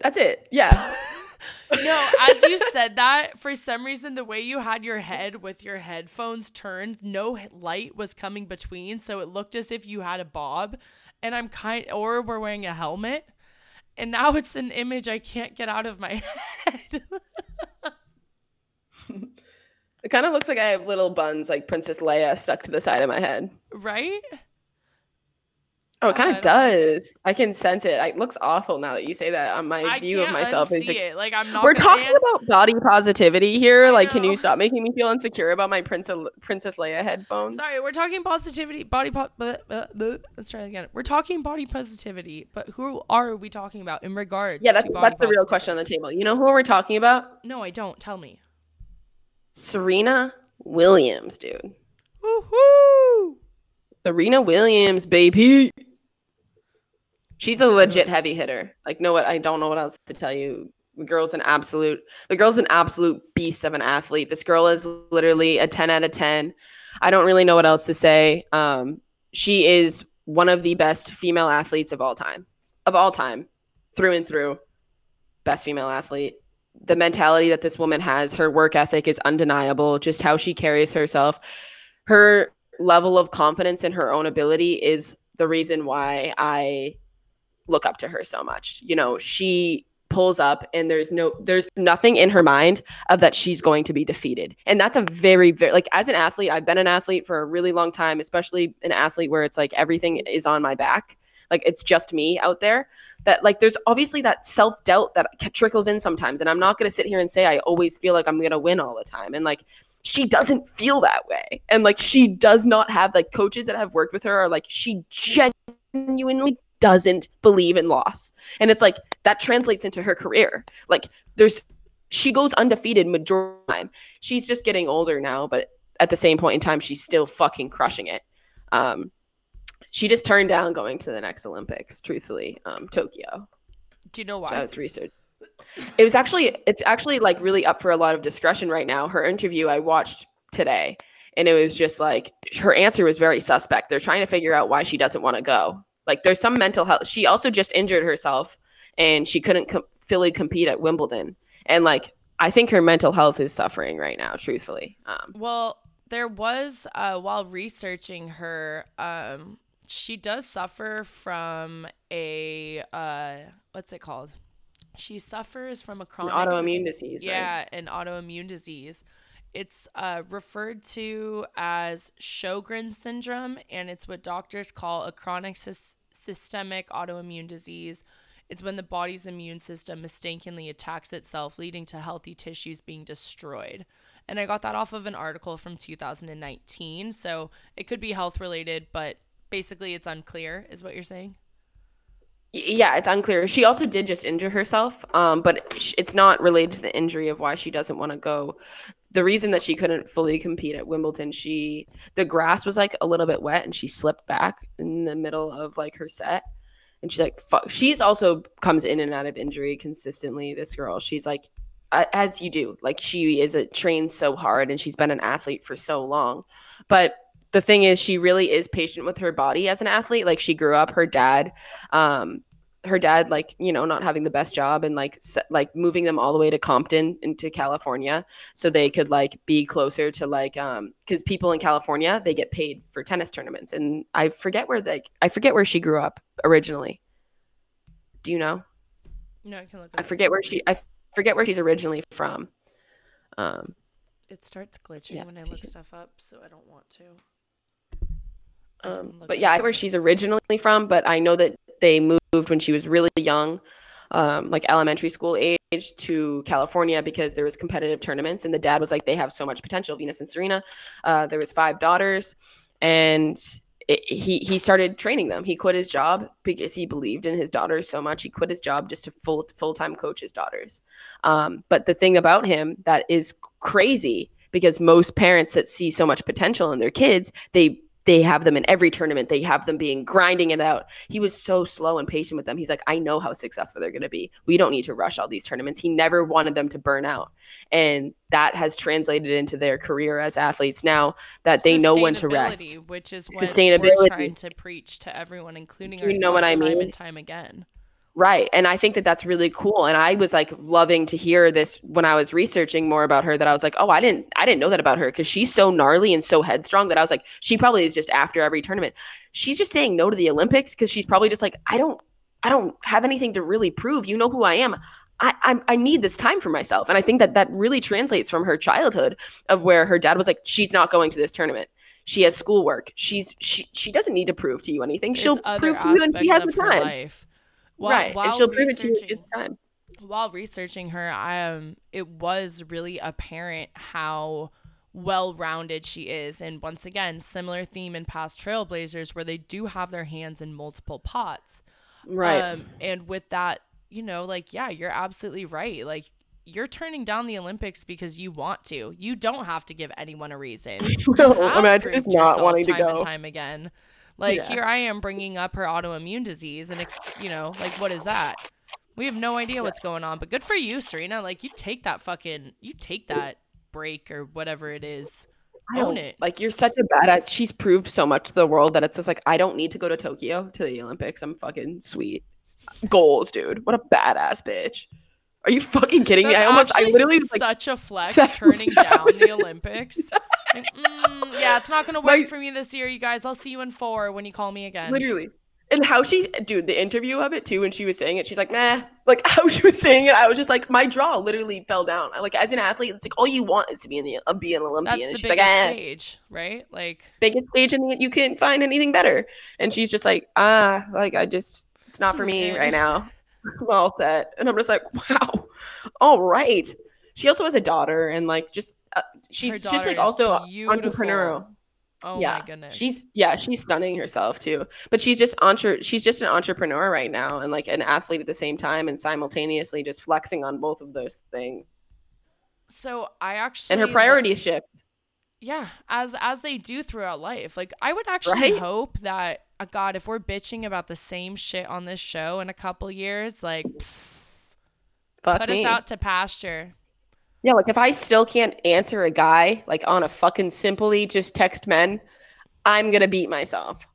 That's it. Yeah. No, as you said that, for some reason, the way you had your head with your headphones turned, no light was coming between, so it looked as if you had a bob. And I'm kind, or we're wearing a helmet, and now it's an image I can't get out of my head. It kind of looks like I have little buns like Princess Leia stuck to the side of my head. right? Oh, it kind of does. I can sense it. It looks awful now that you say that. On my I view of myself is it. Like I'm not. We're talking about body positivity here. I Like, can you stop making me feel insecure about my Princess Princess Leia headphones? Sorry, we're talking positivity, body po-. Let's try it again. We're talking body positivity, but who are we talking about in regards? Yeah, that's that's the real question on the table. You know who we're talking about? No, I don't. Tell me. Serena Williams, dude. Woohoo! Serena Williams, baby. She's a legit heavy hitter. Like, no, what I don't know what else to tell you. The girl's an absolute. The girl's an absolute beast of an athlete. This girl is literally a ten out of ten. I don't really know what else to say. Um, she is one of the best female athletes of all time, of all time, through and through. Best female athlete. The mentality that this woman has, her work ethic is undeniable. Just how she carries herself, her level of confidence in her own ability is the reason why I look up to her so much. You know, she pulls up and there's no there's nothing in her mind of that she's going to be defeated. And that's a very very like as an athlete, I've been an athlete for a really long time, especially an athlete where it's like everything is on my back. Like it's just me out there. That like there's obviously that self-doubt that trickles in sometimes and I'm not going to sit here and say I always feel like I'm going to win all the time. And like she doesn't feel that way. And like she does not have like coaches that have worked with her are like she genuinely doesn't believe in loss. And it's like that translates into her career. Like there's she goes undefeated majority of the time. She's just getting older now, but at the same point in time she's still fucking crushing it. Um she just turned down going to the next Olympics, truthfully. Um Tokyo. Do you know why? I was research. It was actually it's actually like really up for a lot of discretion right now. Her interview I watched today and it was just like her answer was very suspect. They're trying to figure out why she doesn't want to go. Like there's some mental health. She also just injured herself and she couldn't com- fully compete at Wimbledon. And like I think her mental health is suffering right now, truthfully. Um Well, there was uh, while researching her, um, she does suffer from a uh, what's it called? She suffers from a chronic autoimmune dis- disease, right? Yeah, an autoimmune disease. It's uh, referred to as Sjogren's syndrome, and it's what doctors call a chronic sys- systemic autoimmune disease. It's when the body's immune system mistakenly attacks itself, leading to healthy tissues being destroyed. And I got that off of an article from 2019. So it could be health related, but basically it's unclear, is what you're saying? Yeah it's unclear. She also did just injure herself um, but it's not related to the injury of why she doesn't want to go. The reason that she couldn't fully compete at wimbledon she the grass was like a little bit wet and she slipped back in the middle of like her set. And she's like fuck she's also comes in and out of injury consistently this girl. She's like as you do like she is a trained so hard and she's been an athlete for so long. But the thing is she really is patient with her body as an athlete. Like she grew up her dad um her dad like you know not having the best job and like se- like moving them all the way to compton into california so they could like be closer to like um because people in california they get paid for tennis tournaments. And i forget where like i forget where she grew up originally. Do you know? No, I can look i up. forget where she i forget where she's originally from. Um It starts glitching Yeah, when I look stuff up, so I don't want to. Um, but yeah, I know where she's originally from, but I know that they moved when she was really young, um, like elementary school age, to California because there was competitive tournaments, and the dad was like, they have so much potential. Venus and Serena. Uh, there was five daughters. and it, he he started training them. He quit his job because he believed in his daughters so much. He quit his job just to full full time coach his daughters. Um, but the thing about him that is crazy because most parents that see so much potential in their kids, they they have them in every tournament. They have them being grinding it out. He was so slow and patient with them. He's like, I know how successful they're going to be. We don't need to rush all these tournaments. He never wanted them to burn out. And that has translated into their career as athletes now that they know when to rest. Which is what Sustainability. we're trying to preach to everyone, including you know what I ourselves time mean? and time again. Right. And I think that that's really cool. And I was like loving to hear this when I was researching more about her that I was like, oh, I didn't, I didn't know that about her because she's so gnarly and so headstrong that I was like, she probably is just after every tournament. She's just saying no to the Olympics because she's probably just like, I don't, I don't have anything to really prove. You know who I am. I, I, I need this time for myself. And I think that that really translates from her childhood of where her dad was like, she's not going to this tournament. She has schoolwork. She's she she doesn't need to prove to you anything. She'll prove to you when she has the time. life. While- right. And she'll prove it to you when she has researching- the time. while researching her, I, um, it was really apparent how well-rounded she is, and once again, similar theme in past Trailblazers, where they do have their hands in multiple pots. Right. Um, and with that, you know, like yeah, you're absolutely right. Like you're turning down the Olympics because you want to. You don't have to give anyone a reason. Have Imagine just not wanting to time and go. time again. Like Yeah. here I am bringing up her autoimmune disease, and it, you know, like what is that? We have no idea what's going on, but good for you, Serena. Like you take that fucking, you take that break or whatever it is. I Own it. Like you're such a badass. She's proved so much to the world that it's just like I don't need to go to Tokyo to the Olympics. I'm fucking sweet. Goals, dude. What a badass bitch. Are you fucking kidding me? I almost, I literally was like, such a flex turning down the. Olympics. Like, mm, yeah, it's not gonna work for me this year, you guys. I'll see you in four when you call me again. literally. And how she, dude, the interview of it too, when she was saying it, she's like, nah. Like how she was saying it, I was just like, my jaw literally fell down. Like as an athlete, it's like all you want is to be in the, uh, be an That's Olympian. the and biggest she's like, eh. stage, right? Like, biggest stage in the, you can't find anything better. And she's just like, ah, like I just, it's not for me right now. I'm all set. And I'm just like, wow, all right. She also has a daughter and like just, uh, she's just like also beautiful. entrepreneurial. Oh yeah, my goodness. she's yeah, she's stunning herself too. But she's just entre- she's just an entrepreneur right now and like an athlete at the same time and simultaneously just flexing on both of those things. so I actually And her priorities shift. Yeah, as as they do throughout life. Like I would actually Right? hope that uh, God, if we're bitching about the same shit on this show in a couple years, like pff, Fuck put me. us out to pasture. Yeah, like if I still can't answer a guy like on a fucking simply just text men, I'm gonna beat myself.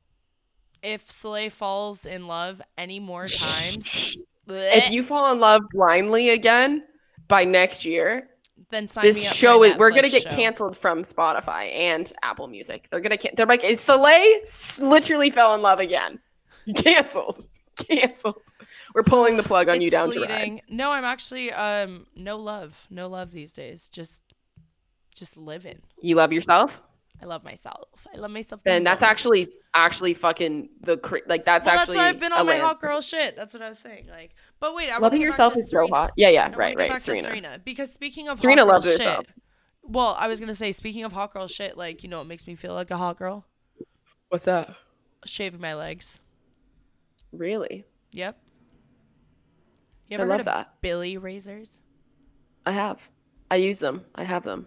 If Soleil falls in love any more times, if you fall in love blindly again by next year, then sign this show is we're gonna get show. canceled from Spotify and Apple Music. They're gonna can- they're like is Soleil literally fell in love again. Canceled. Canceled. We're pulling the plug on you It's down to ride. No, I'm actually um no love, no love these days. Just just living. You love yourself? I love myself. I love myself. the Then that's most. actually actually fucking the cra- like that's well, actually that's why I've been a on my land. hot girl shit. That's what I was saying. Like, but wait, I wanna Loving go yourself to is so hot. Yeah, yeah, wanna right, right, Serena. Serena. Because speaking of Serena hot girl loves shit, herself. Well, I was gonna say, speaking of hot girl shit, like you know, it makes me feel like a hot girl. What's that? Shaving my legs. Really? Yep. You I love heard of that. Billie razors? I have. I use them. I have them.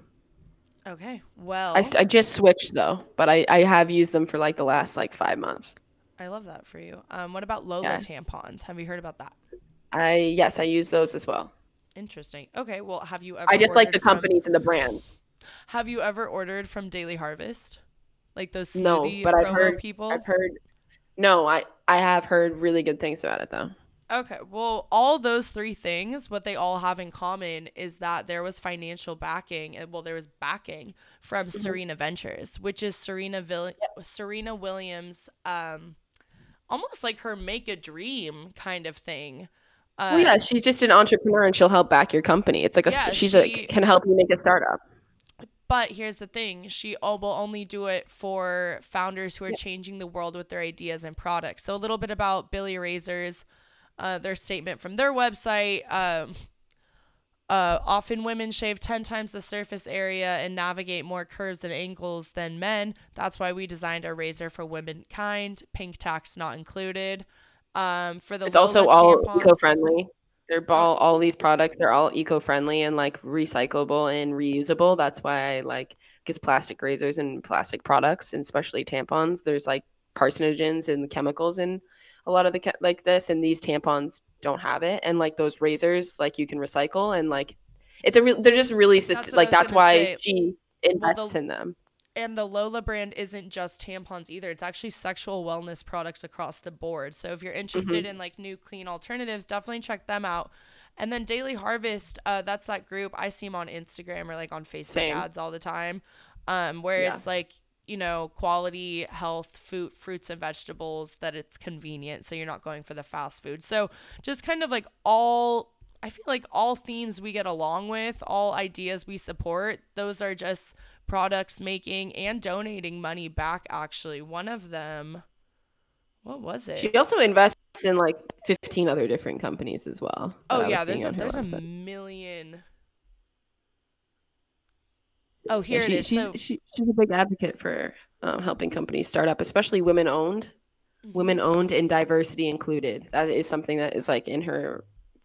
Okay. Well, I, I just switched though, but I, I have used them for like the last like five months. I love that for you. Um, what about Lola Yeah. tampons? Have you heard about that? I yes, I use those as well. Interesting. Okay. Well, have you ever? I just like the from- companies and the brands. Have you ever ordered from Daily Harvest? Like those No, but I've heard- people. I've heard. No, I I have heard really good things about it though. Okay, well, all those three things, what they all have in common is that there was financial backing, and well, there was backing from Mm-hmm. Serena Ventures, which is Serena Vil- Serena Williams, um, almost like her make a dream kind of thing. Uh, well, yeah, she's just an entrepreneur and she'll help back your company. It's like a Yeah, she's she- like can help you make a startup. But here's the thing: she will only do it for founders who are changing the world with their ideas and products. So a little bit about Billie Razors, uh, their statement from their website. Um, Uh, often women shave 10 times the surface area and navigate more curves and angles than men. That's why we designed our razor for womankind. Pink tax not included. Um, for the It's also all eco-friendly. They're all all these products. They're all eco-friendly and like recyclable and reusable. That's why I like because plastic razors and plastic products, and especially tampons. There's like carcinogens and chemicals in a lot of the like this, and these tampons don't have it. And like those razors, like you can recycle and like it's a real. They're just really That's sus- like that's why say. she invests the- in them. and the Lola brand isn't just tampons either. It's actually sexual wellness products across the board. So if you're interested Mm-hmm. in like new clean alternatives, definitely check them out. And then Daily Harvest, uh, that's that group I see them on Instagram or like on Facebook Same. ads all the time, um, where Yeah. it's like you know quality health food, fruits and vegetables that it's convenient, so you're not going for the fast food. So just kind of like all. I feel like all themes we get along with, all ideas we support, those are just products making and donating money back actually one of them what was it She also invests in like 15 other different companies as well. oh yeah there's a, there's a million oh Yeah, here she- it is She's, so she, she's a big advocate for um, helping companies start up, especially women owned, Mhm. women owned and diversity included. That is something that is like in her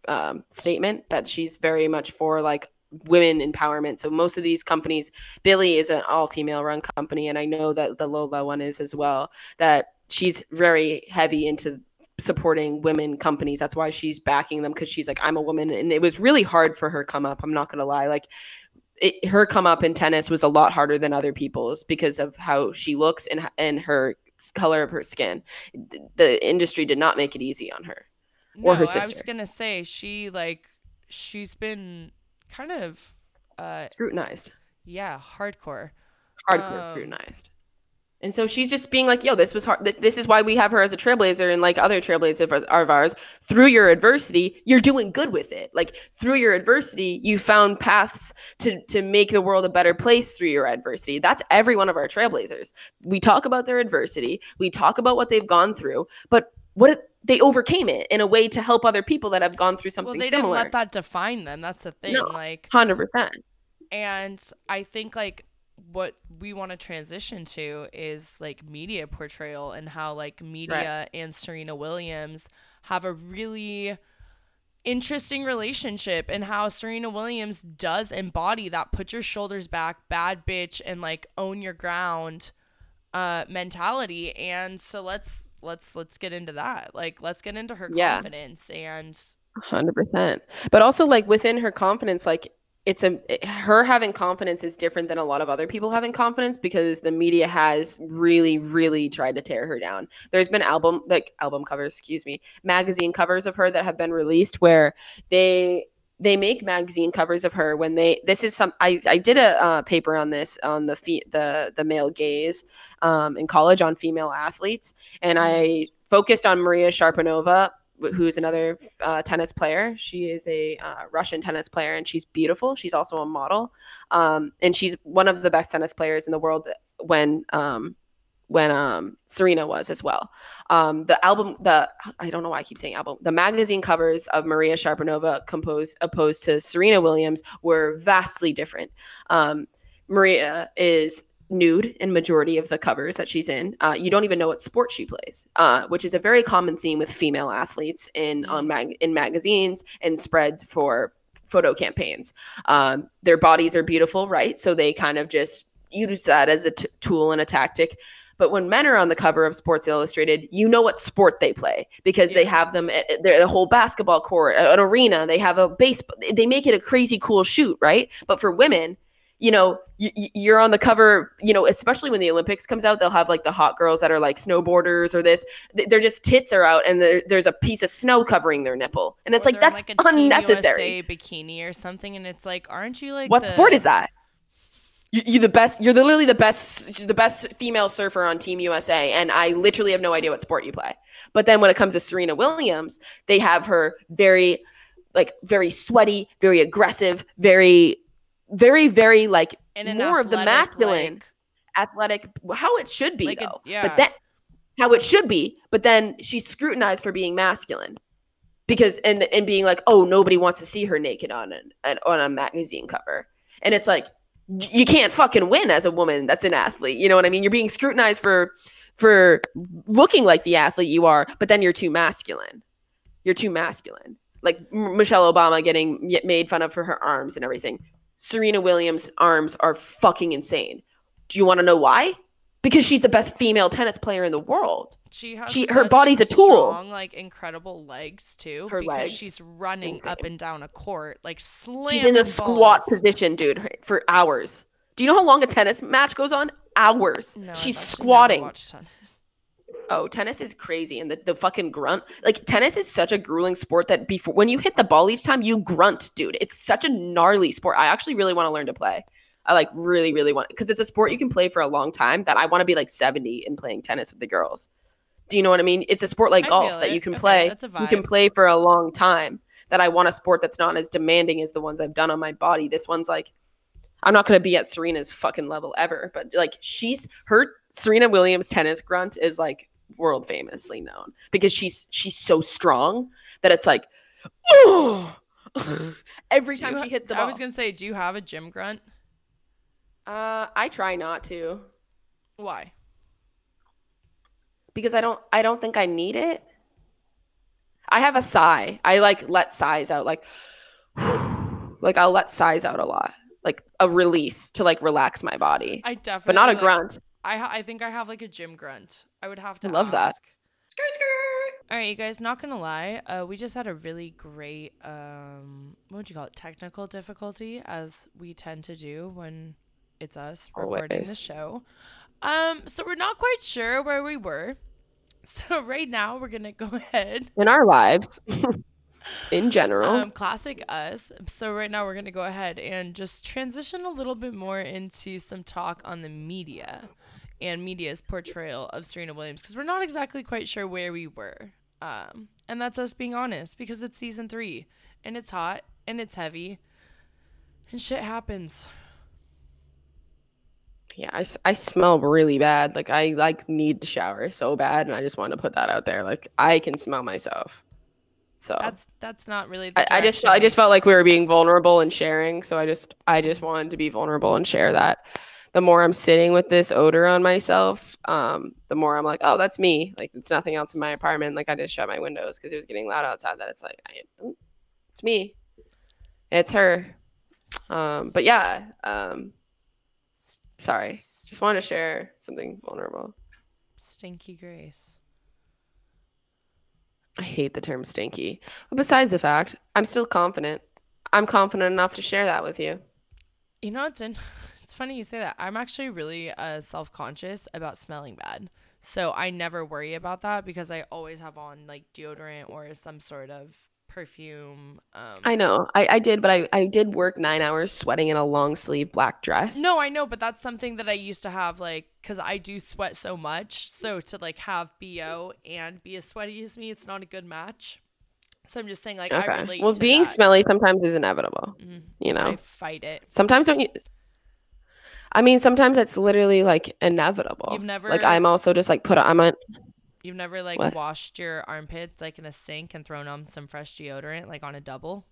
um, statement that she's very much for like women empowerment. So most of these companies, Billie is an all female run company, and I know that the Lola one is as well. That she's very heavy into supporting women companies. That's why she's backing them because she's like, I'm a woman, and it was really hard for her come up. I'm not gonna lie, like. It, her come up in tennis was a lot harder than other people's because of how she looks and and her color of her skin. The industry did not make it easy on her. or her No, i was sister. gonna say she like she's been kind of uh Scrutinized. yeah hardcore hardcore Um, scrutinized. And so she's just being like, yo, this was hard. This is why we have her as a trailblazer and like other trailblazers of, of ours. Through your adversity, you're doing good with it. Like through your adversity, you found paths to, to make the world a better place through your adversity. That's every one of our trailblazers. We talk about their adversity. We talk about what they've gone through, but what they overcame it in a way to help other people that have gone through well something they didn't similar. let that define them that's the thing No. like 100%. and i think like what we want to transition to is like media portrayal and how like media and serena williams have a really interesting relationship and how serena williams does embody that put your shoulders back bad bitch and like own your ground uh mentality and so let's let's let's get into that like let's get into her Yeah. confidence and Hundred percent. But also, like within her confidence, like it's a it- her having confidence is different than a lot of other people having confidence because the media has really, really tried to tear her down. There's been album like album covers, excuse me, magazine covers of her that have been released where they they make magazine covers of her when they this is some I, I did a uh, paper on this on the fe- the the male gaze um, in college on female athletes and I focused on Maria Sharapova wh- who is another uh, tennis player. She is a uh, Russian tennis player, and she's beautiful. She's also a model, um, and she's one of the best tennis players in the world. When um, when um, Serena was as well. Um, the album, the I don't know why I keep saying album. The magazine covers of Maria Sharapova composed opposed to Serena Williams were vastly different. Um, Maria is nude in majority of the covers that she's in. Uh, you don't even know what sport she plays, uh, which is a very common theme with female athletes in on mag- in magazines and spreads for photo campaigns. Um, their bodies are beautiful, right? So they kind of just use that as a t- tool and a tactic. But when men are on the cover of Sports Illustrated, you know what sport they play because they have them. at- at a whole basketball court, an arena. They have a base. They make it a crazy cool shoot, right? But for women, you know, you're on the cover. You know, especially when the Olympics comes out, they'll have like the hot girls that are like snowboarders or this. They're just tits are out, and there's a piece of snow covering their nipple, and it's Or like that's a unnecessary. Bikini or something, and it's like, aren't you like what the, sport is that? You, you're the best. You're literally the best. the best female surfer on Team USA, and I literally have no idea what sport you play. But then when it comes to Serena Williams, they have her very, like, very sweaty, very aggressive, very, very, very like in an more of the masculine, like- athletic. How it should be Like a- though. yeah. But then how it should be. But then she's scrutinized for being masculine because and and being like, oh, nobody wants to see her naked on an, an on a magazine cover, and it's like you can't fucking win as a woman that's an athlete. You know what I mean? You're being scrutinized for for looking like the athlete you are, but then you're too masculine. You're too masculine. Like M- Michelle Obama getting made fun of for her arms and everything. Serena Williams' arms are fucking insane. Do you want to know why? Because she's the best female tennis player in the world. She has She- her body's a tool. Strong, like incredible legs too. Her because legs, she's running up and down a court, like She's in the squat position, dude, for hours. Do you know how long a tennis match goes on? Hours. No, She's squatting. Oh, tennis is crazy, and the, the fucking grunt. Like tennis is such a grueling sport that before when you hit the ball each time, you grunt, dude. It's such a gnarly sport. I actually really want to learn to play. I like really, really want because it's a sport you can play for a long time. That I want to be like seventy and playing tennis with the girls. Do you know what I mean? It's a sport like I golf that you can Okay, play. that's a You can play for a long time. That I want a sport that's not as demanding as the ones I've done on my body. This one's like, I'm not gonna be at Serena's fucking level ever, but like she's her Serena Williams tennis grunt is like world famously known because she's she's so strong that it's like every Do you time ha- she hits the I was gonna say, do you have a gym grunt? uh, I try not to Why? because I don't I don't think I need it. I have a sigh. I like let sighs out like like I'll let sighs out a lot. Like a release to like relax my body. I definitely. But not a like- grunt. I ha- I think I have like a gym grunt. I would have to I love that. ask. Skirt, skirt. All right, you guys. Not gonna lie, uh, we just had a really great um, what would you call it? Technical difficulty, as we tend to do when it's us recording the show. Um, so we're not quite sure where we were. So right now we're gonna go ahead. In our lives in general. Um, classic us. So right now we're gonna go ahead and just transition a little bit more into some talk on the media and media's portrayal of Serena Williams because we're not exactly quite sure where we were. Um, and that's us being honest because it's season three and it's hot and it's heavy and shit happens. Yeah, I, I smell really bad. Like I like need to shower so bad, and I just want to put that out there. Like I can smell myself. So That's that's not really. The I, I just I just felt like we were being vulnerable and sharing. So I just I just wanted to be vulnerable and share that. The more I'm sitting with this odor on myself, um, the more I'm like, oh, that's me. Like it's nothing else in my apartment. Like I just shut my windows because it was getting loud outside. That it's like, I, oh, it's me. It's her. Um, but yeah. Um, sorry. Just wanted to share something vulnerable. Stinky Grace. I hate the term stinky. But besides the fact, I'm still confident. I'm confident enough to share that with you. You know what's in? It's funny you say that. I'm actually really uh, self conscious about smelling bad, so I never worry about that because I always have on like deodorant or some sort of perfume. Um, I know. I, I did, but I, I did work nine hours sweating in a long sleeve black dress. no, I know, but that's something that I used to have like because I do sweat so much. So to like have bo and be as sweaty as me, it's not a good match. So I'm just saying like I Okay. relate. Well, to being that. smelly sometimes is inevitable. Mhm. You know, I fight it. sometimes don't you? I mean, sometimes it's literally like inevitable. You've never- like I'm also just like put. On, I'm on. You've never like What? washed your armpits like in a sink and thrown on some fresh deodorant like on a double.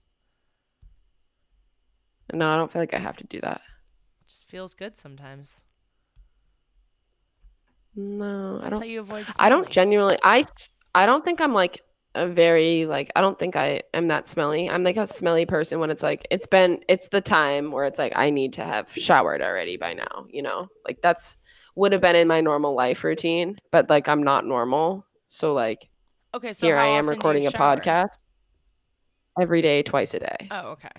No, I don't feel like I have to do that. It just feels good sometimes. No, I don't. you avoid. I don't genuinely. I I don't think I'm like a very like. I don't think I am that smelly. I'm like a smelly person when it's like it's been it's the time where it's like I need to have showered already by now. You know, like that's would have been in my normal life routine, but like I'm not normal. So like Okay, so here I am often do you recording a podcast every day, twice a day. Oh, okay.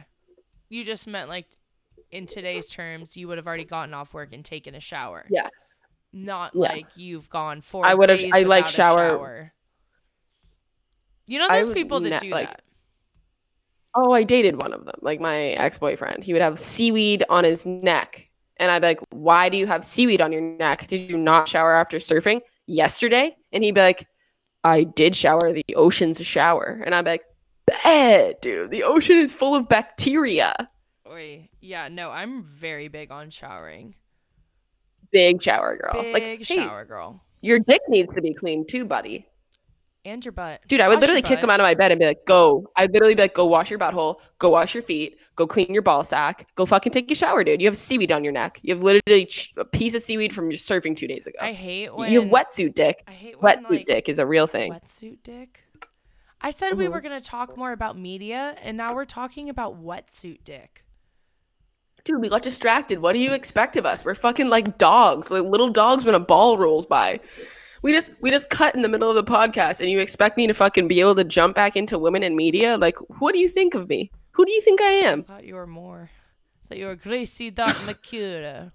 You just meant like in today's terms, you would have already gotten off work and taken a shower. Yeah. Not Yeah. like you've gone four. I would've- I, like, a shower- You know, there's people that ne- do like, that. Oh, I dated one of them, like my ex boyfriend. He would have seaweed on his neck. And I'd be like, Why do you have seaweed on your neck? Did you not shower after surfing yesterday? And he'd be like, I did shower. The ocean's a shower. And I'd be like, Bad, dude. The ocean is full of bacteria. Oi, yeah, no, I'm very big on showering. Big shower girl. Big like, hey, shower girl. your dick needs to be clean too, buddy. And your butt. Dude, I would Wash literally kick them out of my bed and be like, "Go!" I'd literally be like, "Go wash your butthole. Go wash your feet. Go clean your ball sack. Go fucking take a shower, dude. You have seaweed on your neck. You have literally ch- a piece of seaweed from your surfing two days ago. I hate when you have wetsuit dick. I hate when Wetsuit like, dick is a real thing. Wetsuit dick. I said we Mhm. were gonna talk more about media, and now we're talking about wetsuit dick. Dude, we got distracted. What do you expect of us? We're fucking like dogs, like little dogs when a ball rolls by. We just we just cut in the middle of the podcast, and you expect me to fucking be able to jump back into women in media? Like, what do you think of me? Who do you think I am? I thought you were more. That you were Gracie Dot Makura.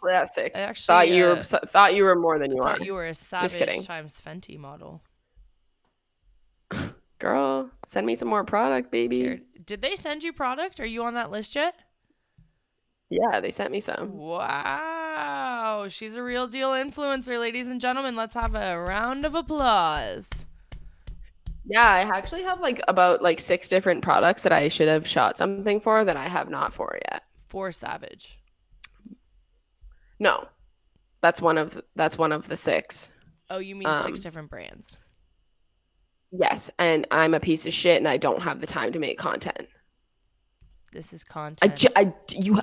Classic. I actually thought you were uh, thought you were more than you are, thought you were a Savage kidding. times Fenty model. girl. Send me some more product, baby. Did they send you product? Are you on that list yet? Yeah, they sent me some. Wow, she's a real deal influencer, ladies and gentlemen. Let's have a round of applause. Yeah, I actually have like about like six different products that I should have shot something for that I have not for yet. For Savage. No, that's one of that's one of the six. Oh, you mean six Um, different brands? Yes, and I'm a piece of shit, and I don't have the time to make content. This is content. I, ju- I you,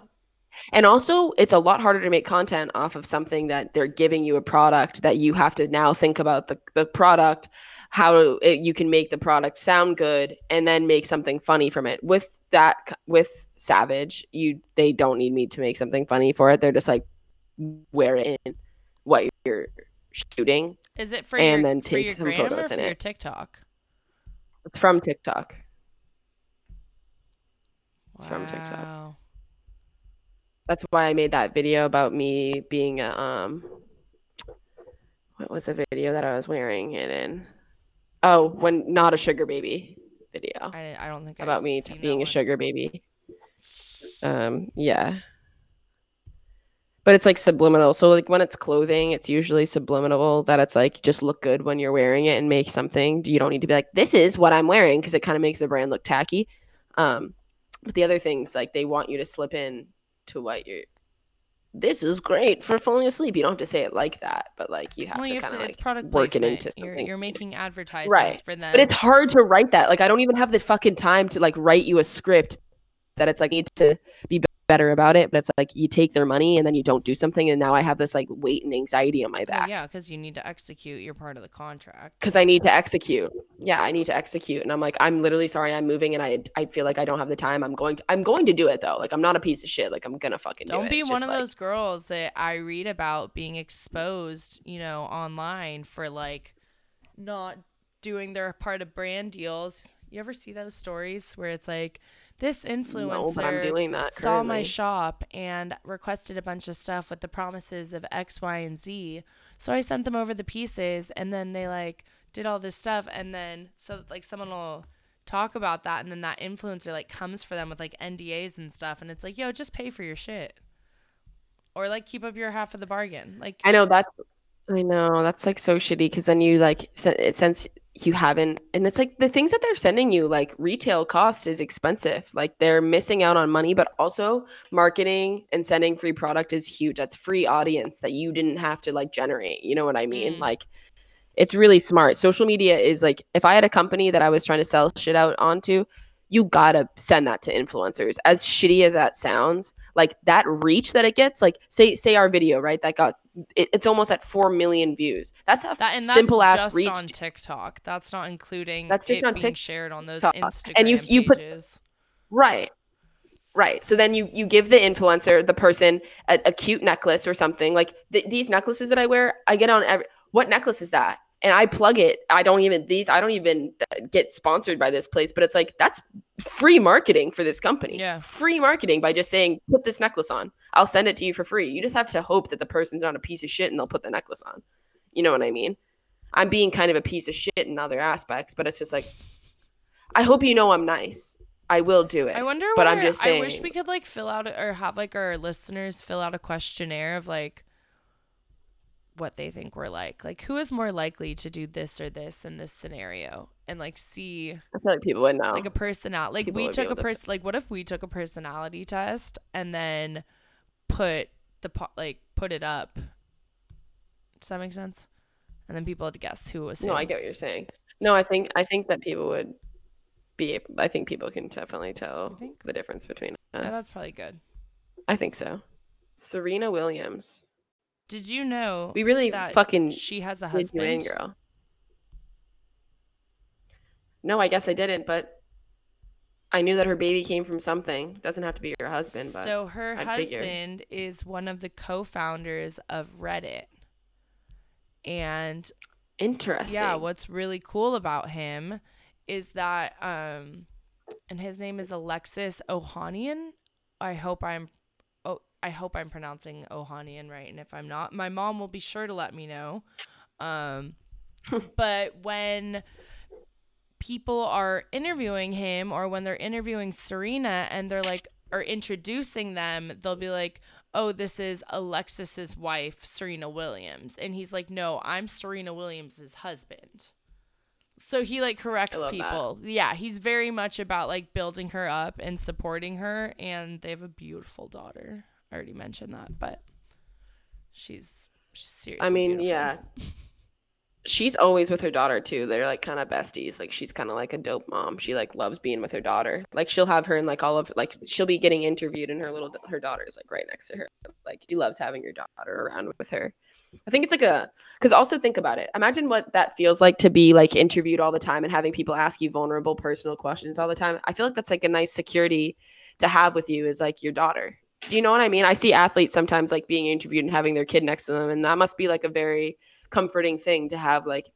and also it's a lot harder to make content off of something that they're giving you a product that you have to now think about the the product, how it, you can make the product sound good, and then make something funny from it. With that, with Savage, you they don't need me to make something funny for it. They're just like wear it in what you're shooting. is it for and your, then take some photos in it. TikTok? It's from TikTok. It's from TikTok. That's why I made that video about me being a um what was the video that I was wearing it in? Oh, when not a sugar baby video I, I don't think about I've me t- seen that being a sugar baby. Um yeah. But it's like subliminal. So like when it's clothing, it's usually subliminal that it's like just look good when you're wearing it and make something. You don't need to be like this is what I'm wearing because it kind of makes the brand look tacky. Um but the other things like they want you to slip in to what you're this is great for falling asleep. You don't have to say it like that, but like you have Well, to kind of like product work it into You're, something. you're making advertisements Right. for them. But it's hard to write that. Like I don't even have the fucking time to like write you a script that it's like need to be better about it. But it's like you take their money and then you don't do something, and now I have this like weight and anxiety on my back yeah, because you need to execute your part of the contract. because I need to execute. Yeah, I need to execute, and I'm like, I'm literally sorry, I'm moving, and I I feel like I don't have the time. I'm going to I'm going to do it though. Like I'm not a piece of shit. Like I'm gonna fucking do Don't it. be one of like- those girls that I read about being exposed, you know, online for like not doing their part of brand deals. You ever see those stories where it's like this influencer No, but I'm doing that saw my shop and requested a bunch of stuff with the promises of X, Y, and Z. So I sent them over the pieces and then they like did all this stuff and then so like someone will talk about that and then that influencer like comes for them with like NDAs and stuff and it's like, yo, just pay for your shit. Or like keep up your half of the bargain. Like I know that's I know that's like so shitty because then you like it since you haven't and it's like the things that they're sending you like retail cost is expensive. Like they're missing out on money but also marketing and sending free product is huge. That's free audience that you didn't have to like generate. You know what I mean? Mm. like it's really smart. Social media is like if I had a company that I was trying to sell shit out onto you gotta send that to influencers. As shitty as that sounds like that reach that it gets like say say our video right that got it, it's almost at 4 million views that's a that simple ass reach on TikTok. That's not including That's just it on being Tik- shared on those. Instagram And you- you put- pages. right right so then you you give the influencer the person a, a cute necklace or something like th- these necklaces that i wear i get on every what necklace is that and i plug it i don't even these i don't even uh, get sponsored by this place but it's like that's free marketing for this company Yeah. free marketing by just saying put this necklace on i'll send it to you for free. You just have to hope that the person's not a piece of shit and they'll put the necklace on. You know what i mean? I'm being kind of a piece of shit in other aspects but it's just like i hope you know i'm nice. I will do it I wonder but I'm just I wish we could like fill out or have like our listeners fill out a questionnaire of like what they think we're like. Like who is more likely to do this or this in this scenario? And like see I feel like people would know. like a personality like People we took a person like what if we took a personality test and then put the po- like put it up does that make sense and then people had to guess who was. No. I get what you're saying. No, I think I think that people would be. I think people can definitely tell the difference between Yeah, us. that's probably good. I think so. Serena Williams. Did you know We really fucking she has a did you in, husband? girl. No, I guess I didn't, but I knew that her baby came from something. Doesn't have to be her husband, but So her I'd figure. husband is one of the co-founders of Reddit. And interesting. yeah, what's really cool about him is that um and his name is Alexis Ohanian. I hope I'm oh I hope I'm pronouncing Ohanian right and if I'm not, my mom will be sure to let me know. Um but when people are interviewing him or when they're interviewing Serena and they're like or introducing them, they'll be like, "Oh, this is Alexis's wife, Serena Williams." And he's like, "No, I'm Serena Williams's husband." So he like corrects love that. people. Yeah, he's very much about like building her up and supporting her and they have a beautiful daughter. I already mentioned that, but she's she's seriously I mean, beautiful. yeah. She's always with her daughter too. They're like kind of besties. Like she's kind of like a dope mom. She like loves being with her daughter. Like she'll have her in like all of like she'll be getting interviewed and her little her daughter's like right next to her. Like she loves having your daughter around with her. I think it's like a because also think about it. Imagine what that feels like to be like interviewed all the time and having people ask you vulnerable personal questions all the time. I feel like that's like a nice security to have with you is like your daughter. Do you know what I mean? I see athletes sometimes like being interviewed and having their kid next to them, and that must be like a very comforting thing to have like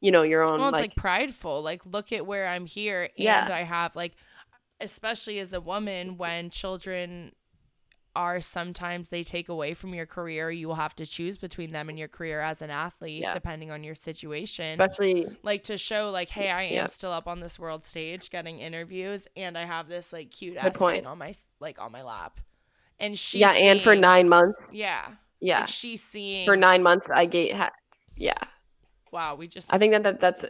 you know your own well, it's like, like, prideful. Like, look at where I'm here, and Yeah. I have like, especially as a woman, when children are sometimes they take away from your career, you will have to choose between them and your career as an athlete, Yeah. depending on your situation. especially like to show like, hey, I am Yeah. still up on this world stage getting interviews, and I have this like cute ass point. kid on my like on my lap, and she yeah, and for nine months, yeah, yeah, like she's seeing for nine months I gave ha- yeah. wow, we just I think that, that that's